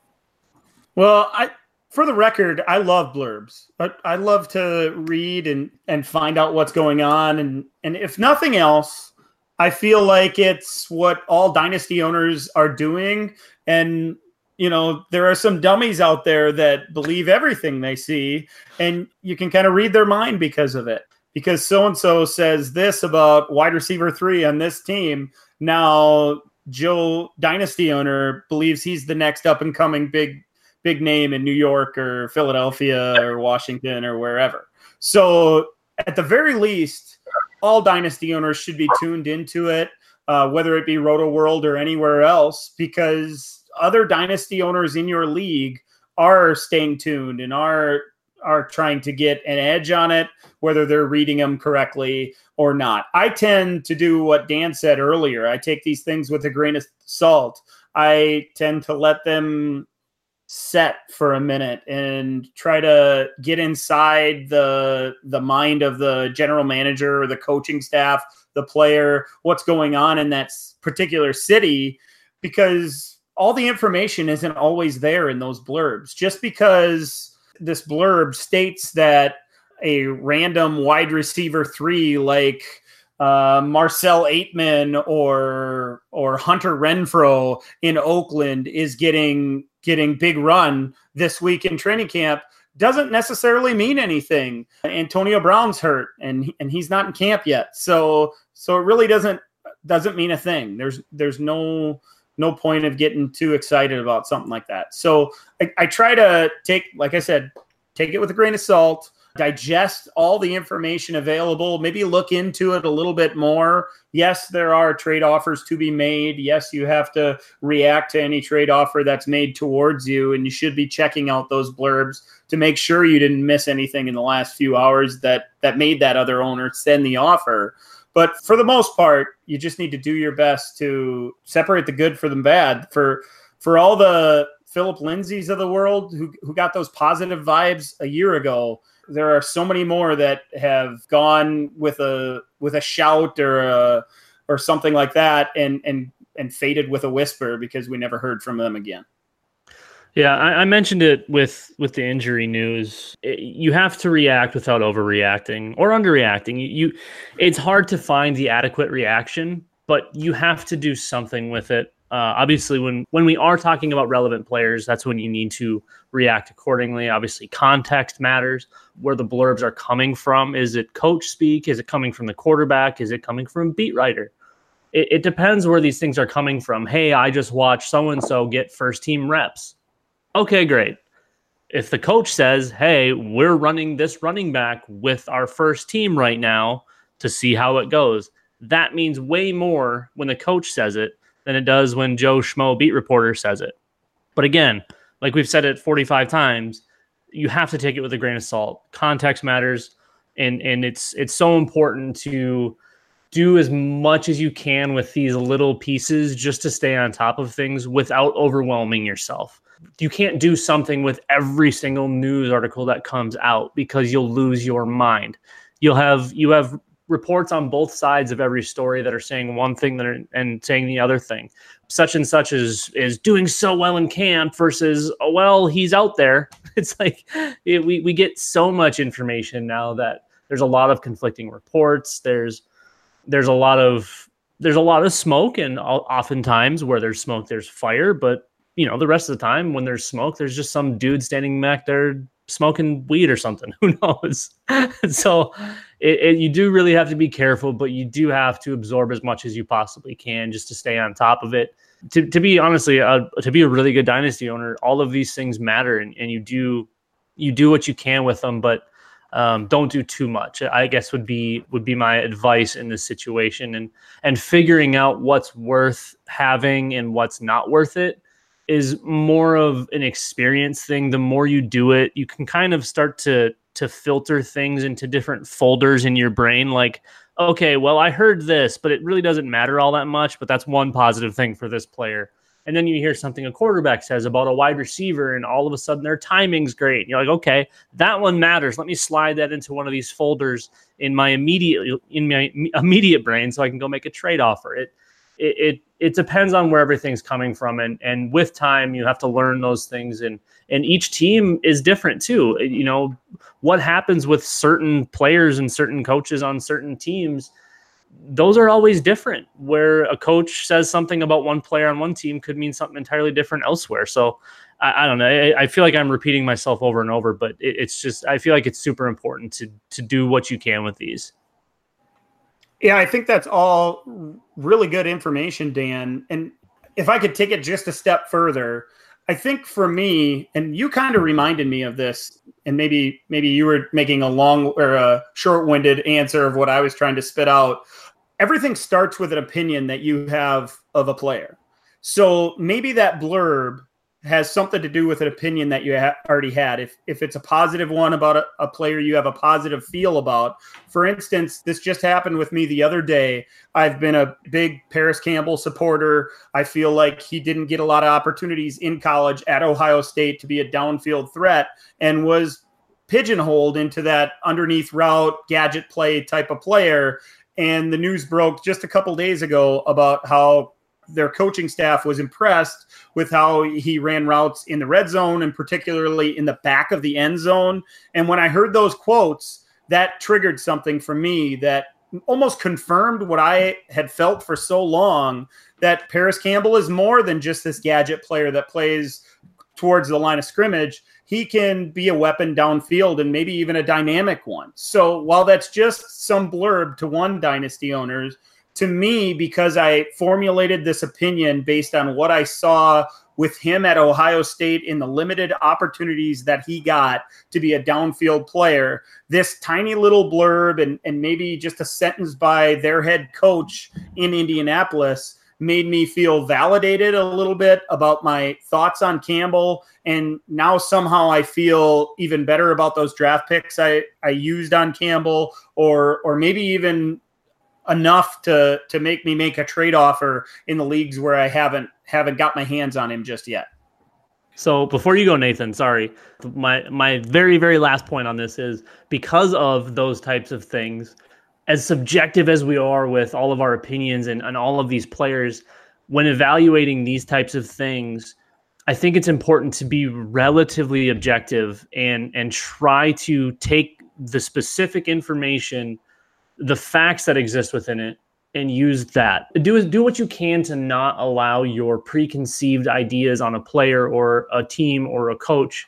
Well, I for the record, I love blurbs. But I love to read and and find out what's going on, and and if nothing else I feel like it's what all dynasty owners are doing. And you know, there are some dummies out there that believe everything they see, and you can kind of read their mind because of it. Because so and so says this about wide receiver three on this team. Now, Joe, dynasty owner, believes he's the next up and coming big, big name in New York or Philadelphia or Washington or wherever. So, at the very least, all dynasty owners should be tuned into it, uh, whether it be Rotoworld or anywhere else, because other dynasty owners in your league are staying tuned and are are trying to get an edge on it, whether they're reading them correctly or not. I tend to do what Dan said earlier. I take these things with a grain of salt. I tend to let them set for a minute and try to get inside the the mind of the general manager or the coaching staff, the player, what's going on in that particular city because all the information isn't always there in those blurbs. Just because this blurb states that a random wide receiver three like uh, Marcell Ateman or or Hunter Renfrow in Oakland is getting getting big run this week in training camp doesn't necessarily mean anything. Antonio Brown's hurt and and he's not in camp yet. So so it really doesn't doesn't mean a thing. There's there's no no point of getting too excited about something like that. So I, I try to take, like I said, take it with a grain of salt digest all the information available, maybe look into it a little bit more. Yes, there are trade offers to be made. Yes, you have to react to any trade offer that's made towards you, and you should be checking out those blurbs to make sure you didn't miss anything in the last few hours that that made that other owner send the offer. But for the most part, you just need to do your best to separate the good from the bad. For for all the Phillip Lindsays of the world who who got those positive vibes a year ago, there are so many more that have gone with a with a shout or a, or something like that and and and faded with a whisper because we never heard from them again. Yeah, I, I, mentioned it with with the injury news. It, you have to react without overreacting or underreacting. You, you, it's hard to find the adequate reaction, but you have to do something with it. Uh, obviously, when when we are talking about relevant players, that's when you need to react accordingly. Obviously, context matters. Where the blurbs are coming from? Is it coach speak? Is it coming from the quarterback? Is it coming from beat writer? It, it depends where these things are coming from. Hey, I just watched so and so get first team reps Okay, great. If the coach says, hey, we're running this running back with our first team right now to see how it goes, that means way more when the coach says it than it does when Joe Schmo beat reporter says it. But again, like we've said it 45 times, you have to take it with a grain of salt. Context matters and and it's it's so important to do as much as you can with these little pieces just to stay on top of things without overwhelming yourself you can't do something with every single news article that comes out because you'll lose your mind. You'll have you have reports on both sides of every story that are saying one thing are, and saying the other thing. Such and such is is doing so well in camp versus oh well he's out there. It's like it, we we get so much information now that there's a lot of conflicting reports. There's there's a lot of there's a lot of smoke and oftentimes where there's smoke there's fire but you know, the rest of the time when there's smoke, there's just some dude standing back there smoking weed or something. Who knows? so it, it, you do really have to be careful, but you do have to absorb as much as you possibly can just to stay on top of it. To, to be honestly, uh, to be a really good dynasty owner, all of these things matter, and, and you do you do what you can with them, but um, don't do too much. I guess would be would be my advice in this situation, and and figuring out what's worth having and what's not worth it is more of an experience thing. The more you do it, you can kind of start to to filter things into different folders in your brain like okay, well I heard this, but it really doesn't matter all that much, but that's one positive thing for this player. And then you hear something a quarterback says about a wide receiver and all of a sudden their timing's great. And you're like, "Okay, that one matters. Let me slide that into one of these folders in my immediate in my immediate brain so I can go make a trade offer." It it, it it depends on where everything's coming from and and with time you have to learn those things and and each team is different too you know what happens with certain players and certain coaches on certain teams those are always different. Where a coach says something about one player on one team could mean something entirely different elsewhere. So I, I don't know. I, I, feel like I'm repeating myself over and over, but it, it's just I feel like it's super important to to do what you can with these. Yeah, I think that's all really good information, Dan. And if I could take it just a step further, I think for me, and you kind of reminded me of this, and maybe maybe you were making a long or a short-winded answer of what I was trying to spit out. Everything starts with an opinion that you have of a player. So maybe that blurb has something to do with an opinion that you ha- already had. If if it's a positive one about a, a, player you have a positive feel about. For instance, this just happened with me the other day. I've been a big Parris Campbell supporter. I feel like he didn't get a lot of opportunities in college at Ohio State to be a downfield threat and was pigeonholed into that underneath route gadget play type of player. And the news broke just a couple days ago about how their coaching staff was impressed with how he ran routes in the red zone and particularly in the back of the end zone. And when I heard those quotes, that triggered something for me that almost confirmed what I had felt for so long that Parris Campbell is more than just this gadget player that plays towards the line of scrimmage. He can be a weapon downfield and maybe even a dynamic one. So while that's just some blurb to one dynasty owners, to me because I formulated this opinion based on what I saw with him at Ohio State in the limited opportunities that he got to be a downfield player. This tiny little blurb and, and maybe just a sentence by their head coach in Indianapolis made me feel validated a little bit about my thoughts on Campbell. And now somehow I feel even better about those draft picks I, I used on Campbell, or or maybe even enough to to make me make a trade offer in the leagues where I haven't haven't got my hands on him just yet. So before you go, Nathan, sorry, my my very very last point on this is because of those types of things, as subjective as we are with all of our opinions and, and all of these players, when evaluating these types of things, I think it's important to be relatively objective and and try to take the specific information the facts that exist within it and use that. Do do what you can to not allow your preconceived ideas on a player or a team or a coach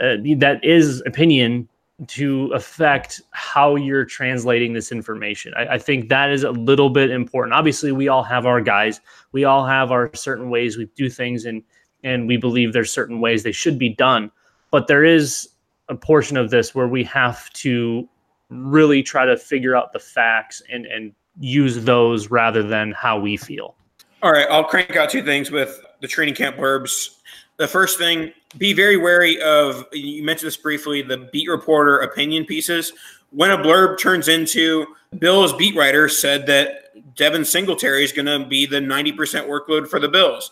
uh, that is opinion to affect how you're translating this information. I, I, think that is a little bit important. Obviously, we all have our guys. We all have our certain ways we do things, and and we believe there's certain ways they should be done. But there is a portion of this where we have to really try to figure out the facts and and use those rather than how we feel. All right, I'll crank out two things with the training camp blurbs. The first thing, be very wary of you mentioned this briefly, the beat reporter opinion pieces. When a blurb turns into Bills beat writer said that Devin Singletary is going to be the 90% workload for the Bills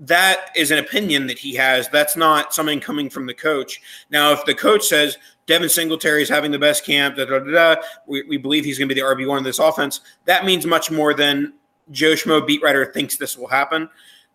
that is an opinion that he has. That's not something coming from the coach. Now, if the coach says Devin Singletary is having the best camp, da, da, da, da, we, we believe he's going to be the RB1 of this offense, that means much more than Joe Schmo beat writer thinks this will happen.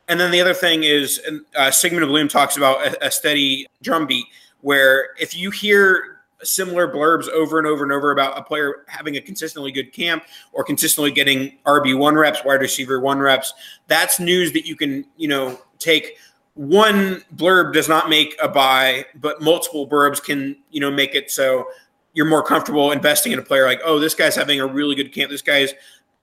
And then the other thing is uh, Sigmund Bloom talks about a, a steady drumbeat, where if you hear similar blurbs over and over and over about a player having a consistently good camp or consistently getting RB one reps, wide receiver one reps. That's news that you can, you know, take. One blurb does not make a buy, but multiple blurbs can, you know, make it so you're more comfortable investing in a player like, oh, this guy's having a really good camp. This guy's,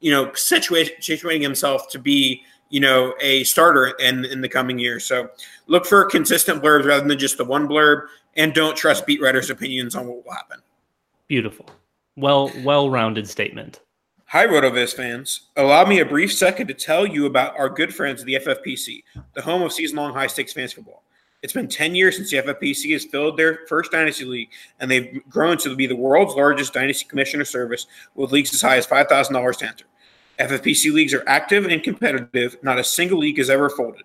you know, situa- situating himself to be, you know, a starter in in the coming year. So look for consistent blurbs rather than just the one blurb and don't trust beat writers' opinions on what will happen. Beautiful. Well, well-rounded statement. Hi, RotoViz fans. Allow me a brief second to tell you about our good friends at the FFPC, the home of season-long high-stakes fantasy football. It's been 10 years since the FFPC has filled their first dynasty league, and they've grown to be the world's largest dynasty commissioner service with leagues as high as $5,000 to enter. FFPC leagues are active and competitive. Not a single league has ever folded.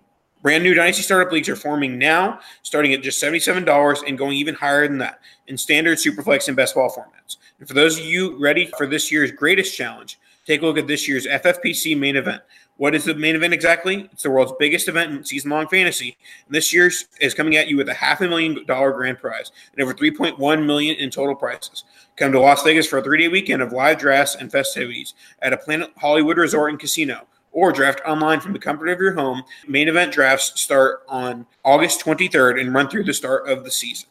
Brand new Dynasty Startup Leagues are forming now, starting at just $77 and going even higher than that in standard, superflex, and best ball formats. And for those of you ready for this year's greatest challenge, take a look at this year's FFPC main event, What is the main event exactly? It's the world's biggest event in season long fantasy. And this year's is coming at you with a half a million dollar grand prize and over 3.1 million in total prizes. Come to Las Vegas for a three day weekend of live drafts and festivities at a Planet Hollywood Resort and Casino or draft online from the comfort of your home. Main event drafts start on August 23rd and run through the start of the season.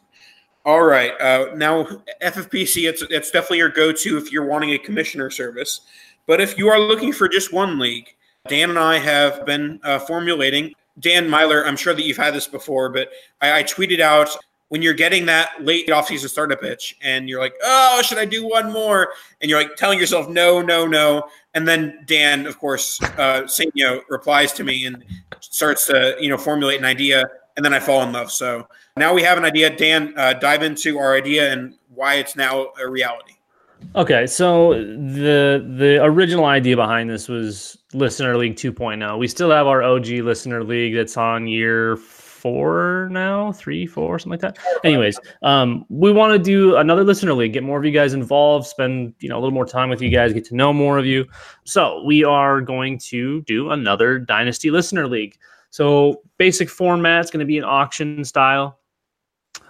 All right. Uh, now, FFPC, it's, it's definitely your go to if you're wanting a commissioner service. But if you are looking for just one league, Dan and I have been uh, formulating. Dan Meylor, I'm sure that you've had this before, but I, I tweeted out when you're getting that late offseason startup pitch and you're like, oh, should I do one more? And you're like telling yourself, no, no, no. And then Dan, of course, uh, know, replies to me and starts to, you know, formulate an idea. And then I fall in love. So now we have an idea. Dan, uh, dive into our idea and why it's now a reality. Okay, so the the original idea behind this was Listener League 2.0. We still have our OG Listener League that's on year four now, three, four, something like that. Anyways, um, we want to do another Listener League, get more of you guys involved, spend you know a little more time with you guys, get to know more of you. So we are going to do another Dynasty Listener League. So basic format is going to be an auction style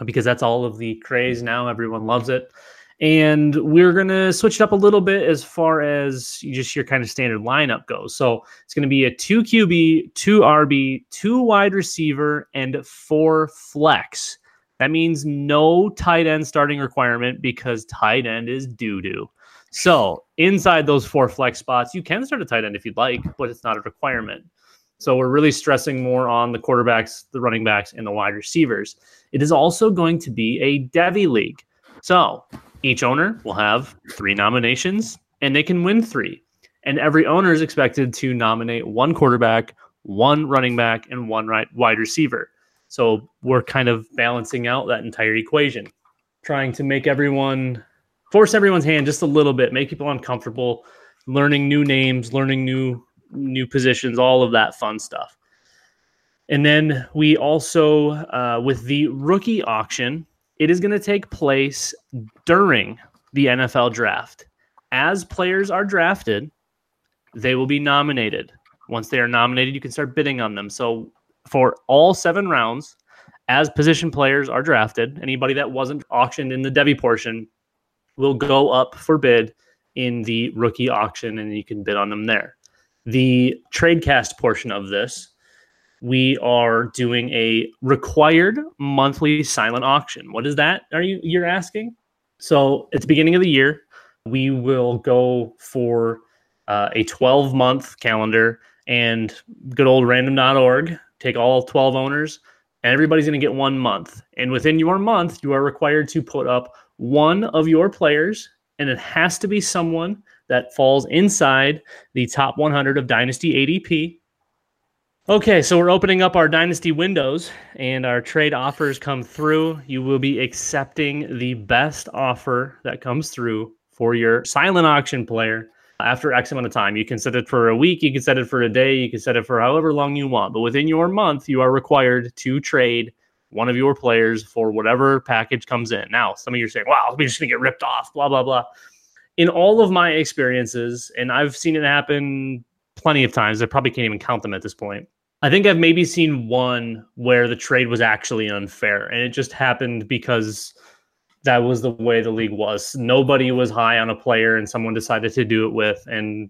because that's all of the craze now. Everyone loves it. And we're going to switch it up a little bit as far as just your kind of standard lineup goes. So it's going to be a two QB, two RB, two wide receiver, and four flex. That means no tight end starting requirement because tight end is doo doo. So inside those four flex spots, you can start a tight end if you'd like, but it's not a requirement. So we're really stressing more on the quarterbacks, the running backs, and the wide receivers. It is also going to be a Devy league. So each owner will have three nominations and they can win three. And every owner is expected to nominate one quarterback, one running back, and one right wide receiver. So we're kind of balancing out that entire equation, trying to make everyone force everyone's hand just a little bit, make people uncomfortable, learning new names, learning new new positions, all of that fun stuff. And then we also, uh, with the rookie auction, it is going to take place during the NFL draft. As players are drafted, they will be nominated. Once they are nominated, you can start bidding on them. So for all seven rounds, as position players are drafted, anybody that wasn't auctioned in the Devy portion will go up for bid in the rookie auction and you can bid on them there. The tradecast portion of this we are doing a required monthly silent auction. What is that? Are you you're asking? So at the beginning of the year, we will go for uh, a 12 month calendar and good old random.org take all 12 owners and everybody's going to get one month and within your month you are required to put up one of your players and it has to be someone that falls inside the top 100 of dynasty adp Okay, so we're opening up our dynasty windows and our trade offers come through. You will be accepting the best offer that comes through for your silent auction player after X amount of time. You can set it for a week, you can set it for a day, you can set it for however long you want. But within your month, you are required to trade one of your players for whatever package comes in. Now, some of you are saying, wow, we're just going to get ripped off, blah, blah, blah. In all of my experiences, and I've seen it happen plenty of times, I probably can't even count them at this point I think I've maybe seen one where the trade was actually unfair, and it just happened because that was the way the league was. Nobody was high on a player, and someone decided to do it with, and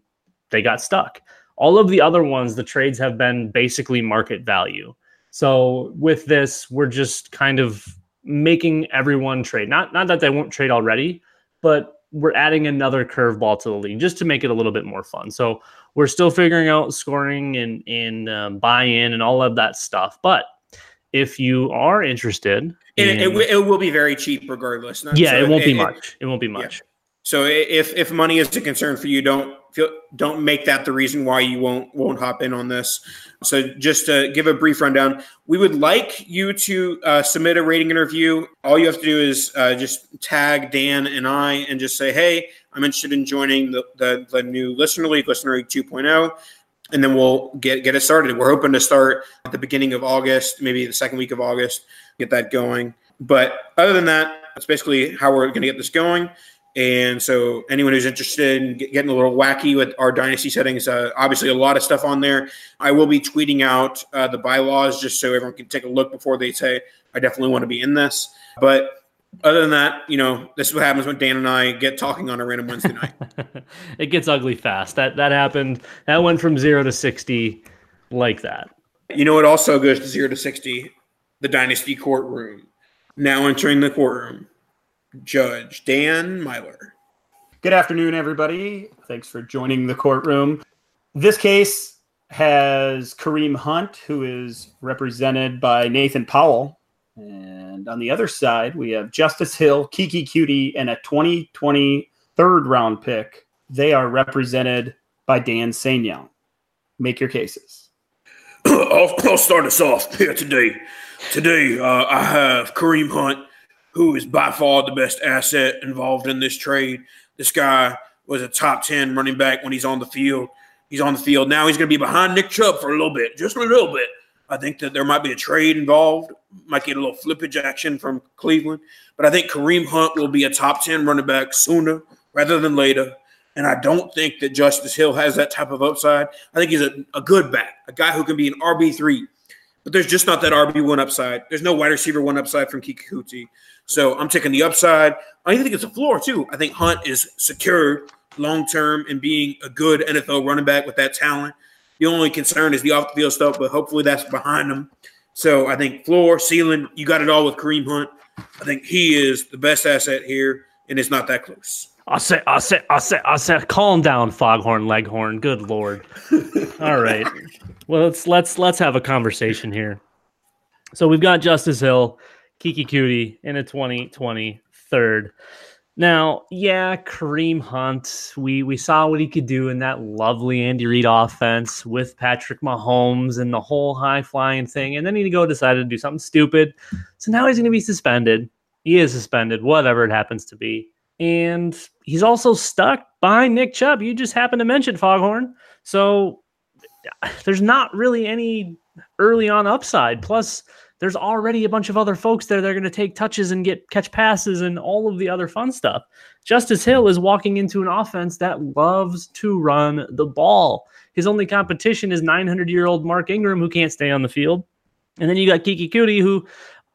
they got stuck. All of the other ones, the trades have been basically market value. So with this, we're just kind of making everyone trade. Not not that they won't trade already, but we're adding another curveball to the league just to make it a little bit more fun. So we're still figuring out scoring and and um, buy-in and all of that stuff. But if you are interested, and in, it, it, it, will be very cheap regardless. yeah, so it won't it, be much. It won't be much. Yeah. So if if money is a concern for you, don't feel don't make that the reason why you won't won't hop in on this. So just to give a brief rundown, we would like you to uh, submit a rating interview. All you have to do is uh, just tag Dan and I and just say, "Hey, I'm interested in joining the the, the new Listener League, Listener League 2.0 And then we'll get get it started. We're hoping to start at the beginning of August, maybe the second week of August, get that going. But other than that, that's basically how we're going to get this going And so, anyone who's interested in getting a little wacky with our dynasty settings, uh, obviously a lot of stuff on there. I will be tweeting out uh, the bylaws just so everyone can take a look before they say, I definitely want to be in this. But other than that, you know, this is what happens when Dan and I get talking on a random Wednesday night. it gets ugly fast. That that happened. That went from zero to sixty like that. You know, it also goes to zero to sixty. The dynasty courtroom. Now entering the courtroom, Judge Dan Meylor. Good afternoon, everybody. Thanks for joining the courtroom. This case has Kareem Hunt, who is represented by Nathan Powell. And on the other side, we have Justice Hill, Keke Coutee, and a 2020 third round pick. They are represented by Dan Sainio. Make your cases. I'll, I'll start us off here today. Today, uh, I have Kareem Hunt, who is by far the best asset involved in this trade. This guy was a top 10 running back when he's on the field. He's on the field. Now he's going to be behind Nick Chubb for a little bit, just a little bit. I think that there might be a trade involved, might get a little flippage action from Cleveland. But I think Kareem Hunt will be a top 10 running back sooner rather than later. And I don't think that Justice Hill has that type of upside. I think he's a, a good back, a guy who can be an RB3. But there's just not that RB1 upside. There's no wide receiver one upside from Keke Coutee. So I'm taking the upside. I think it's a floor, too. I think Hunt is secured long term in being a good NFL running back with that talent. The only concern is the off the field stuff, but hopefully that's behind them. So I think floor, ceiling, you got it all with Kareem Hunt. I think he is the best asset here, and it's not that close. I said, I said, I said, I said, calm down, Foghorn Leghorn. Good lord. all right. Well, let's let's let's have a conversation here. So we've got Justice Hill, Keke Coutee in a 2020 third. Now, yeah, Kareem Hunt, we we saw what he could do in that lovely Andy Reid offense with Patrick Mahomes and the whole high flying thing. And then he go decided to do something stupid. So now he's going to be suspended. He is suspended, whatever it happens to be. And he's also stuck behind Nick Chubb. You just happened to mention Foghorn. So there's not really any early on upside. Plus, there's already a bunch of other folks there that are going to take touches and get catch passes and all of the other fun stuff. Justice Hill is walking into an offense that loves to run the ball. His only competition is 900 year old Mark Ingram, who can't stay on the field. And then you got Keke Coutee, who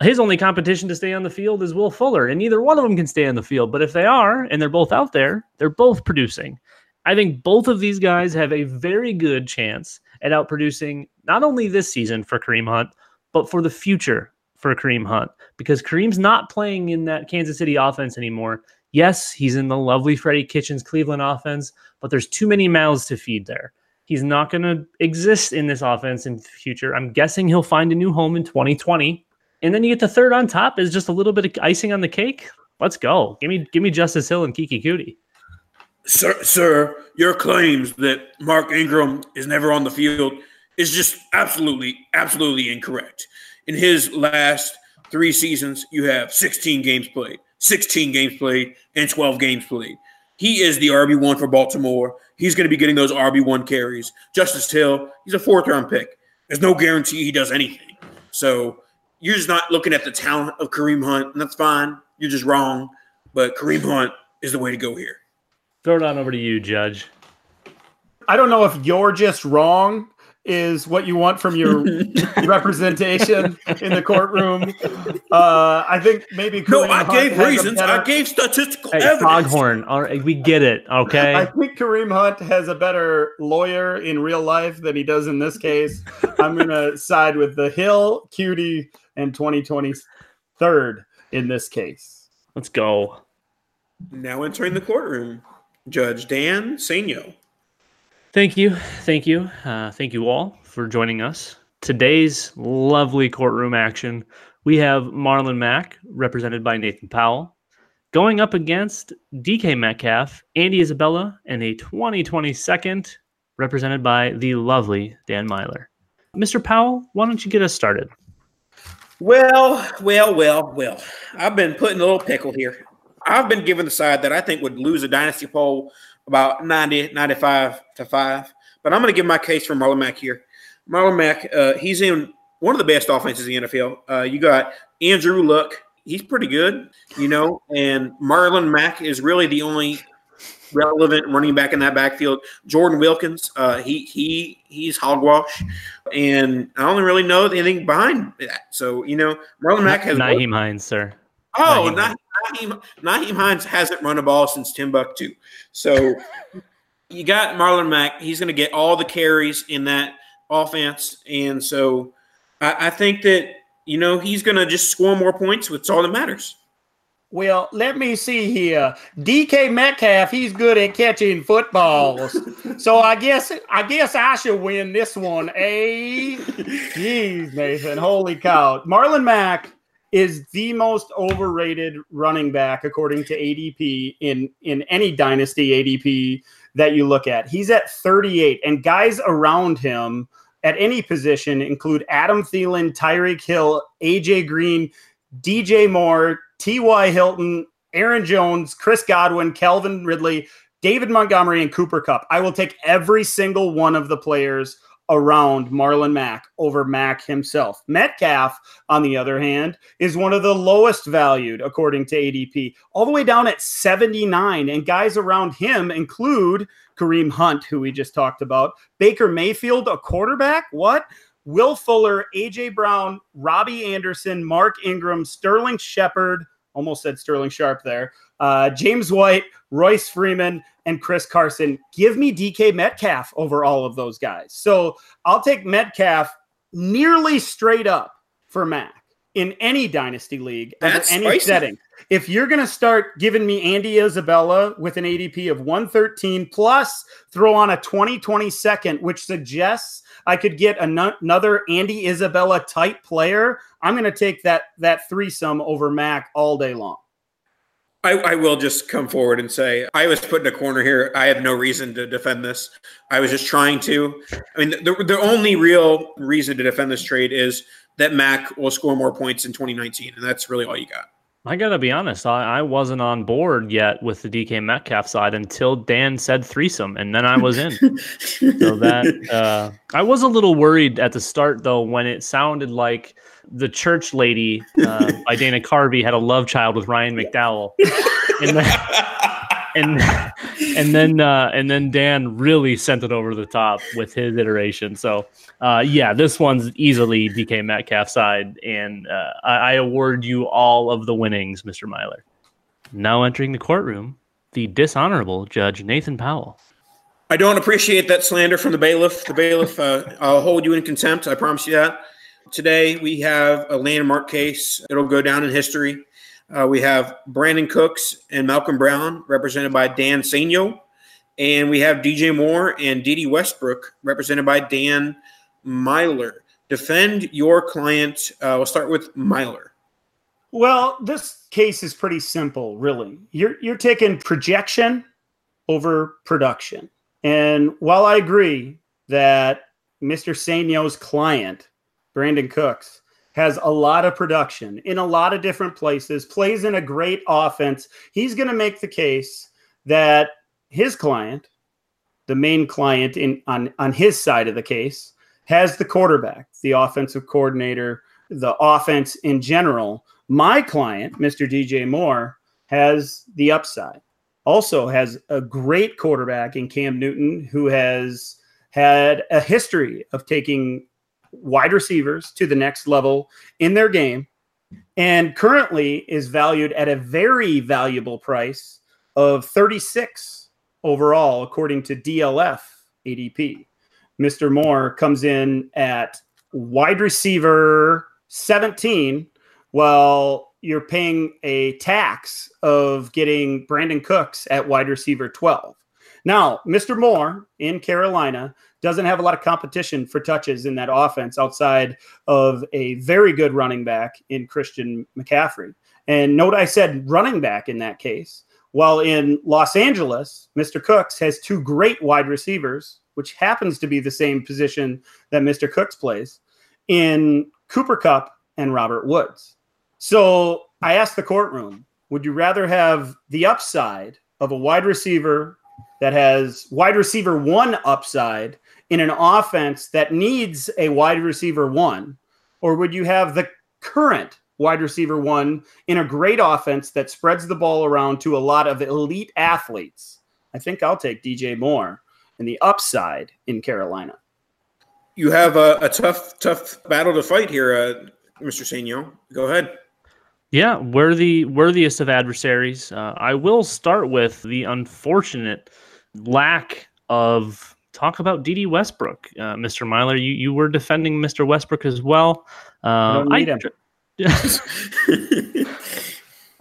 his only competition to stay on the field is Will Fuller, and neither one of them can stay on the field. But if they are, and they're both out there, they're both producing. I think both of these guys have a very good chance at outproducing not only this season for Kareem Hunt, but for the future for Kareem Hunt because Kareem's not playing in that Kansas City offense anymore. Yes, he's in the lovely Freddie Kitchens Cleveland offense, but there's too many mouths to feed there. He's not going to exist in this offense in the future. I'm guessing he'll find a new home in 2020. And then you get the third on top is just a little bit of icing on the cake. Let's go. Give me give me Justice Hill and Keke Coutee. Sir, sir, your claims that Mark Ingram is never on the field is just absolutely, absolutely incorrect. In his last three seasons, you have 16 games played, 16 games played, and 12 games played. He is the RB1 for Baltimore. He's going to be getting those RB1 carries. Justice Hill, he's a fourth round pick. There's no guarantee he does anything. So you're just not looking at the talent of Kareem Hunt, and that's fine. You're just wrong. But Kareem Hunt is the way to go here. Throw it on over to you, Judge. I don't know if you're just wrong is what you want from your representation in the courtroom. Uh, I think maybe Kareem no. I Hunt gave reasons. Better... I gave statistical hey, evidence. Foghorn. All right, we get it. Okay. I think Kareem Hunt has a better lawyer in real life than he does in this case. I'm going to side with the Hill, Coutee, and 2020 third in this case. Let's go. Now entering the courtroom, Judge Dan Sainio. Thank you. Thank you. Uh, thank you all for joining us. Today's lovely courtroom action. We have Marlon Mack, represented by Nathan Powell, going up against DK Metcalf, Andy Isabella, and a 2020 second, represented by the lovely Dan Meylor. Mr. Powell, why don't you get us started? Well, well, well, well. I've been put in a little pickle here. I've been given the side that I think would lose a dynasty poll about 90, 95 to 5. But I'm going to give my case for Marlon Mack here. Marlon Mack, uh, he's in one of the best offenses in the NFL. Uh, you got Andrew Luck. he's pretty good, you know. And Marlon Mack is really the only relevant running back in that backfield. Jordan Wilkins, uh, he he he's hogwash, and I don't really know anything behind that. So you know, Marlon Mack has Nyheim Hines, sir. Oh, Nyheim, Nyheim, Nyheim Hines hasn't run a ball since Timbuktu. So you got Marlon Mack. He's going to get all the carries in that offense, and so I, I think that you know he's going to just score more points. Which all that matters. Well, let me see here. DK Metcalf, he's good at catching footballs. so I guess I guess I should win this one. Eh? Jeez, Nathan. Holy cow. Marlon Mack is the most overrated running back according to ADP in in any dynasty ADP that you look at. He's at 38 and guys around him at any position include Adam Thielen, Tyreek Hill, AJ Green, DJ Moore, T.Y. Hilton, Aaron Jones, Chris Godwin, Calvin Ridley, David Montgomery, and Cooper Kupp. I will take every single one of the players around Marlon Mack over Mack himself. Metcalf, on the other hand, is one of the lowest valued according to ADP, all the way down at 79. And guys around him include Kareem Hunt, who we just talked about, Baker Mayfield, a quarterback. What? Will Fuller, AJ Brown, Robbie Anderson, Mark Ingram, Sterling Shepard, almost said Sterling Sharpe there. Uh, James White, Royce Freeman, and Chris Carson. Give me DK Metcalf over all of those guys. So I'll take Metcalf nearly straight up for Mack in any dynasty league, in any spicy. setting. If you're going to start giving me Andy Isabella with an ADP of 113 plus throw on a 2020 second, which suggests I could get an- another Andy Isabella type player, I'm going to take that that threesome over Mack all day long. I, I, will just come forward and say I was put in a corner here. I have no reason to defend this. I was just trying to. I mean, the, the only real reason to defend this trade is that Mack will score more points in 2019, and that's really all you got. I gotta be honest, I, I wasn't on board yet with the DK Metcalf side until Dan said threesome, and then I was in. so that uh, I was a little worried at the start though when it sounded like the church lady uh, by Dana Carvey had a love child with Ryan McDowell, and then and, and then uh, and then Dan really sent it over the top with his iteration. So uh, yeah, this one's easily DK Metcalf side, and uh, I, I, award you all of the winnings, Mr. Meylor. Now entering the courtroom, the dishonorable Judge Nathan Powell. I don't appreciate that slander from the bailiff. The bailiff, uh, I'll hold you in contempt. I promise you that. Today we have a landmark case. It'll go down in history. Uh, we have Brandin Cooks and Malcolm Brown, represented by Dan Sainio. And we have DJ Moore and Dede Westbrook, represented by Dan Meylor. Defend your client. Uh, we'll start with Meylor. Well, this case is pretty simple, really. You're you're taking projection over production. And while I agree that Mr. Sainio's client, Brandin Cooks, has a lot of production in a lot of different places, plays in a great offense, he's going to make the case that his client, the main client in on on his side of the case, has the quarterback, the offensive coordinator, the offense in general. My client, Mr. DJ Moore, has the upside. Also has a great quarterback in Cam Newton who has had a history of taking wide receivers to the next level in their game and currently is valued at a very valuable price of 36 overall according to DLF ADP. Mr. Moore comes in at wide receiver 17, while you're paying a tax of getting Brandin Cooks at wide receiver 12. Now, Mr. Moore in Carolina doesn't have a lot of competition for touches in that offense outside of a very good running back in Christian McCaffrey. And note I said running back in that case. While in Los Angeles, Mr. Cooks has two great wide receivers which happens to be the same position that Mr. Cooks plays, in Cooper Kupp and Robert Woods. So I asked the courtroom, would you rather have the upside of a wide receiver that has wide receiver one upside in an offense that needs a wide receiver one, or would you have the current wide receiver one in a great offense that spreads the ball around to a lot of elite athletes. I think I'll take DJ Moore and the upside in Carolina. You have a, a tough, tough battle to fight here, uh, Mr. Sainio. Go ahead. Yeah, we're worthiest of adversaries. Uh, I will start with the unfortunate lack of talk about Dede Westbrook, uh, Mr. Meylor. You you were defending Mr. Westbrook as well. Uh, I,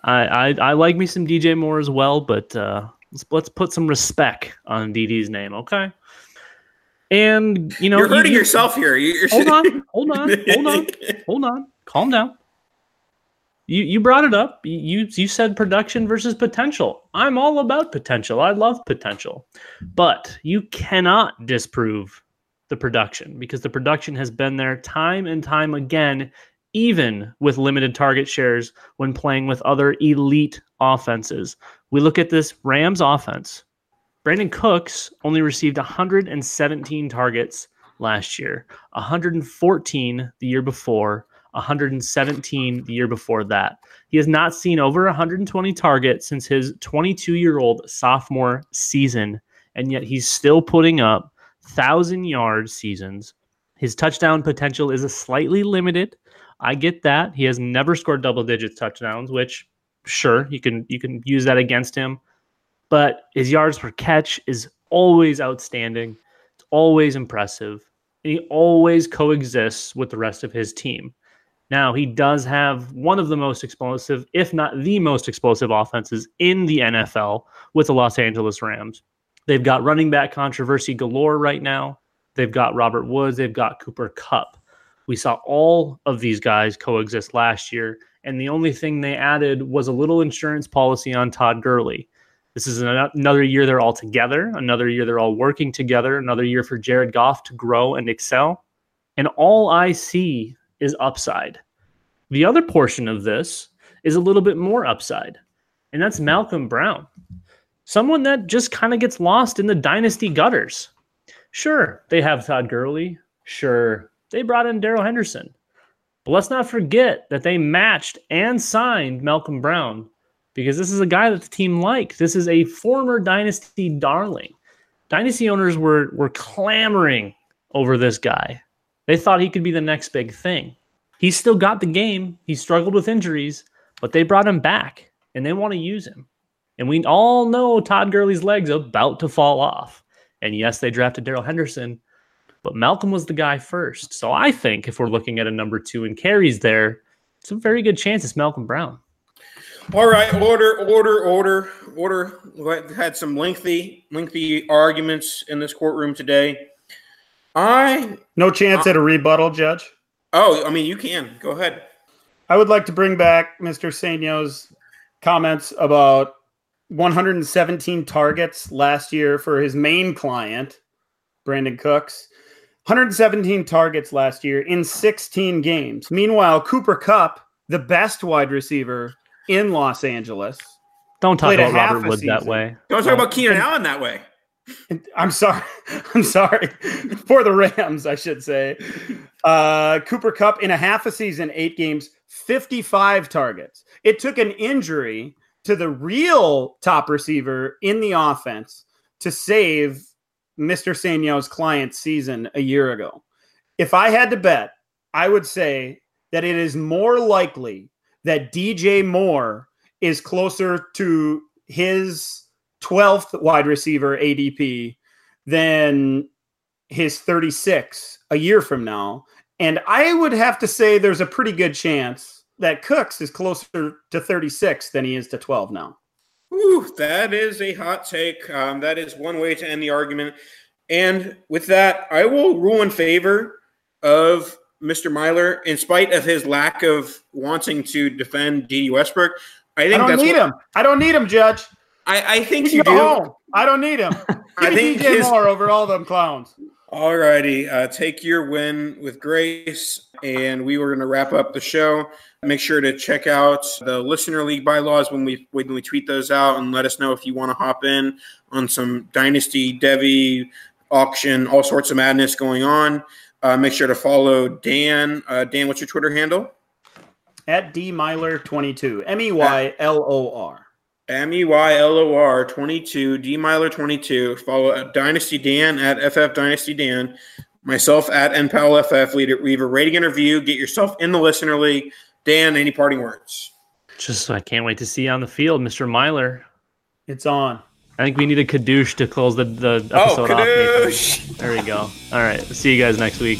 I, I, I like me some DJ Moore as well, but uh, let's let's put some respect on Dede's name, okay? And you know, you're hurting you, yourself here. You're... Hold on, hold on, hold on, hold on. Calm down. You you brought it up. You you said production versus potential. I'm all about potential. I love potential, but you cannot disprove the production because the production has been there time and time again, even with limited target shares when playing with other elite offenses. We look at this Rams offense. Brandin Cooks only received 117 targets last year, 114 the year before, 117 the year before that. He has not seen over 120 targets since his 22 year old sophomore season, and yet he's still putting up 1,000 yard seasons. His touchdown potential is slightly limited. I get that. He has never scored double digit touchdowns, which sure, you can you can use that against him. But his yards per catch is always outstanding. It's always impressive. And he always coexists with the rest of his team. Now, he does have one of the most explosive, if not the most explosive offenses in the NFL with the Los Angeles Rams. They've got running back controversy galore right now. They've got Robert Woods, they've got Cooper Kupp. We saw all of these guys coexist last year, and the only thing they added was a little insurance policy on Todd Gurley. This is another year they're all together, another year they're all working together, another year for Jared Goff to grow and excel. And all I see is upside. The other portion of this is a little bit more upside, and that's Malcolm Brown, someone that just kind of gets lost in the dynasty gutters. Sure, they have Todd Gurley. Sure, they brought in Darrell Henderson. But let's not forget that they matched and signed Malcolm Brown because this is a guy that the team liked. This is a former dynasty darling. Dynasty owners were were clamoring over this guy. They thought he could be the next big thing. He still got the game. He struggled with injuries, but they brought him back and they want to use him. And we all know Todd Gurley's legs about to fall off. And yes, they drafted Darrell Henderson, but Malcolm was the guy first. So I think if we're looking at a number two and carries there, it's a very good chance it's Malcolm Brown. All right, order, order, order, order. We had some lengthy, lengthy arguments in this courtroom today. I no chance I, at a rebuttal, Judge. Oh, I mean, you can go ahead. I would like to bring back Mr. Sainio's comments about 117 targets last year for his main client, Brandin Cooks. 117 targets last year in 16 games. Meanwhile, Cooper Kupp, the best wide receiver in Los Angeles, don't talk about Robert Woods that way. Don't talk about Keenan Allen that way. I'm sorry. I'm sorry for the Rams, I should say. Uh, Cooper Kupp in a half a season, eight games, 55 targets. It took an injury to the real top receiver in the offense to save Mr. Sainio's client season a year ago. If I had to bet, I would say that it is more likely that DJ Moore is closer to his 12th wide receiver ADP than his 36 a year from now. And I would have to say there's a pretty good chance that Cooks is closer to 36 than he is to 12 now. Ooh, that is a hot take. Um, that is one way to end the argument. And with that, I will rule in favor of Mr. Meylor, in spite of his lack of wanting to defend Dede Westbrook. I think I don't need what, him. I don't need him, Judge. I, I think you do. Home. I don't need him. I think DJ his, Moore over all them clowns. All righty. Uh, take your win with grace. And we were going to wrap up the show. Make sure to check out the listener league bylaws when we when we tweet those out and let us know if you want to hop in on some dynasty Devy, auction, all sorts of madness going on. Uh, make sure to follow Dan. Uh, Dan, what's your Twitter handle? At D Meylor 22. M E Y L O R. M E Y L O R 22, D Meylor 22. Follow Dynasty Dan at FF Dynasty Dan. Myself at NPALFF. Lead, leave a rating interview. Get yourself in the listener league. Dan, any parting words? Just I can't wait to see you on the field, Mr. Meylor. It's on. I think we need a kadoosh to close the, the Oh, episode off. Nathan. kadoosh! There we go. All right. See you guys next week.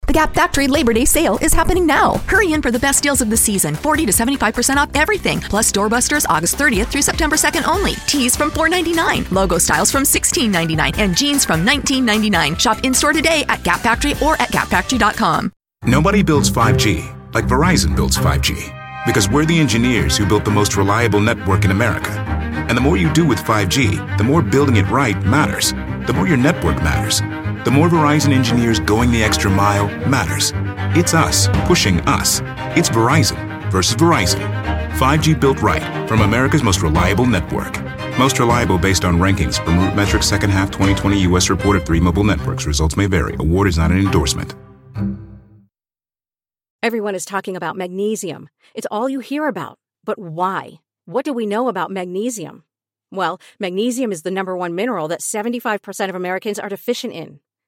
The Gap Factory Labor Day sale is happening now. Hurry in for the best deals of the season 40 to 75% off everything, plus doorbusters August 30th through September 2nd only. Tees from $4.99, logo styles from $16.99, and jeans from $19.99. Shop in store today at Gap Factory or at gapfactory.com. Nobody builds 5G like Verizon builds 5G because we're the engineers who built the most reliable network in America. And the more you do with 5G, the more building it right matters. The more your network matters. The more Verizon engineers going the extra mile matters. It's us pushing us. It's Verizon versus Verizon. 5G built right from America's most reliable network. Most reliable based on rankings from RootMetrics second half 2020 U.S. report of three mobile networks. Results may vary. Award is not an endorsement. Everyone is talking about magnesium. It's all you hear about. But why? What do we know about magnesium? Well, magnesium is the number one mineral that 75% of Americans are deficient in.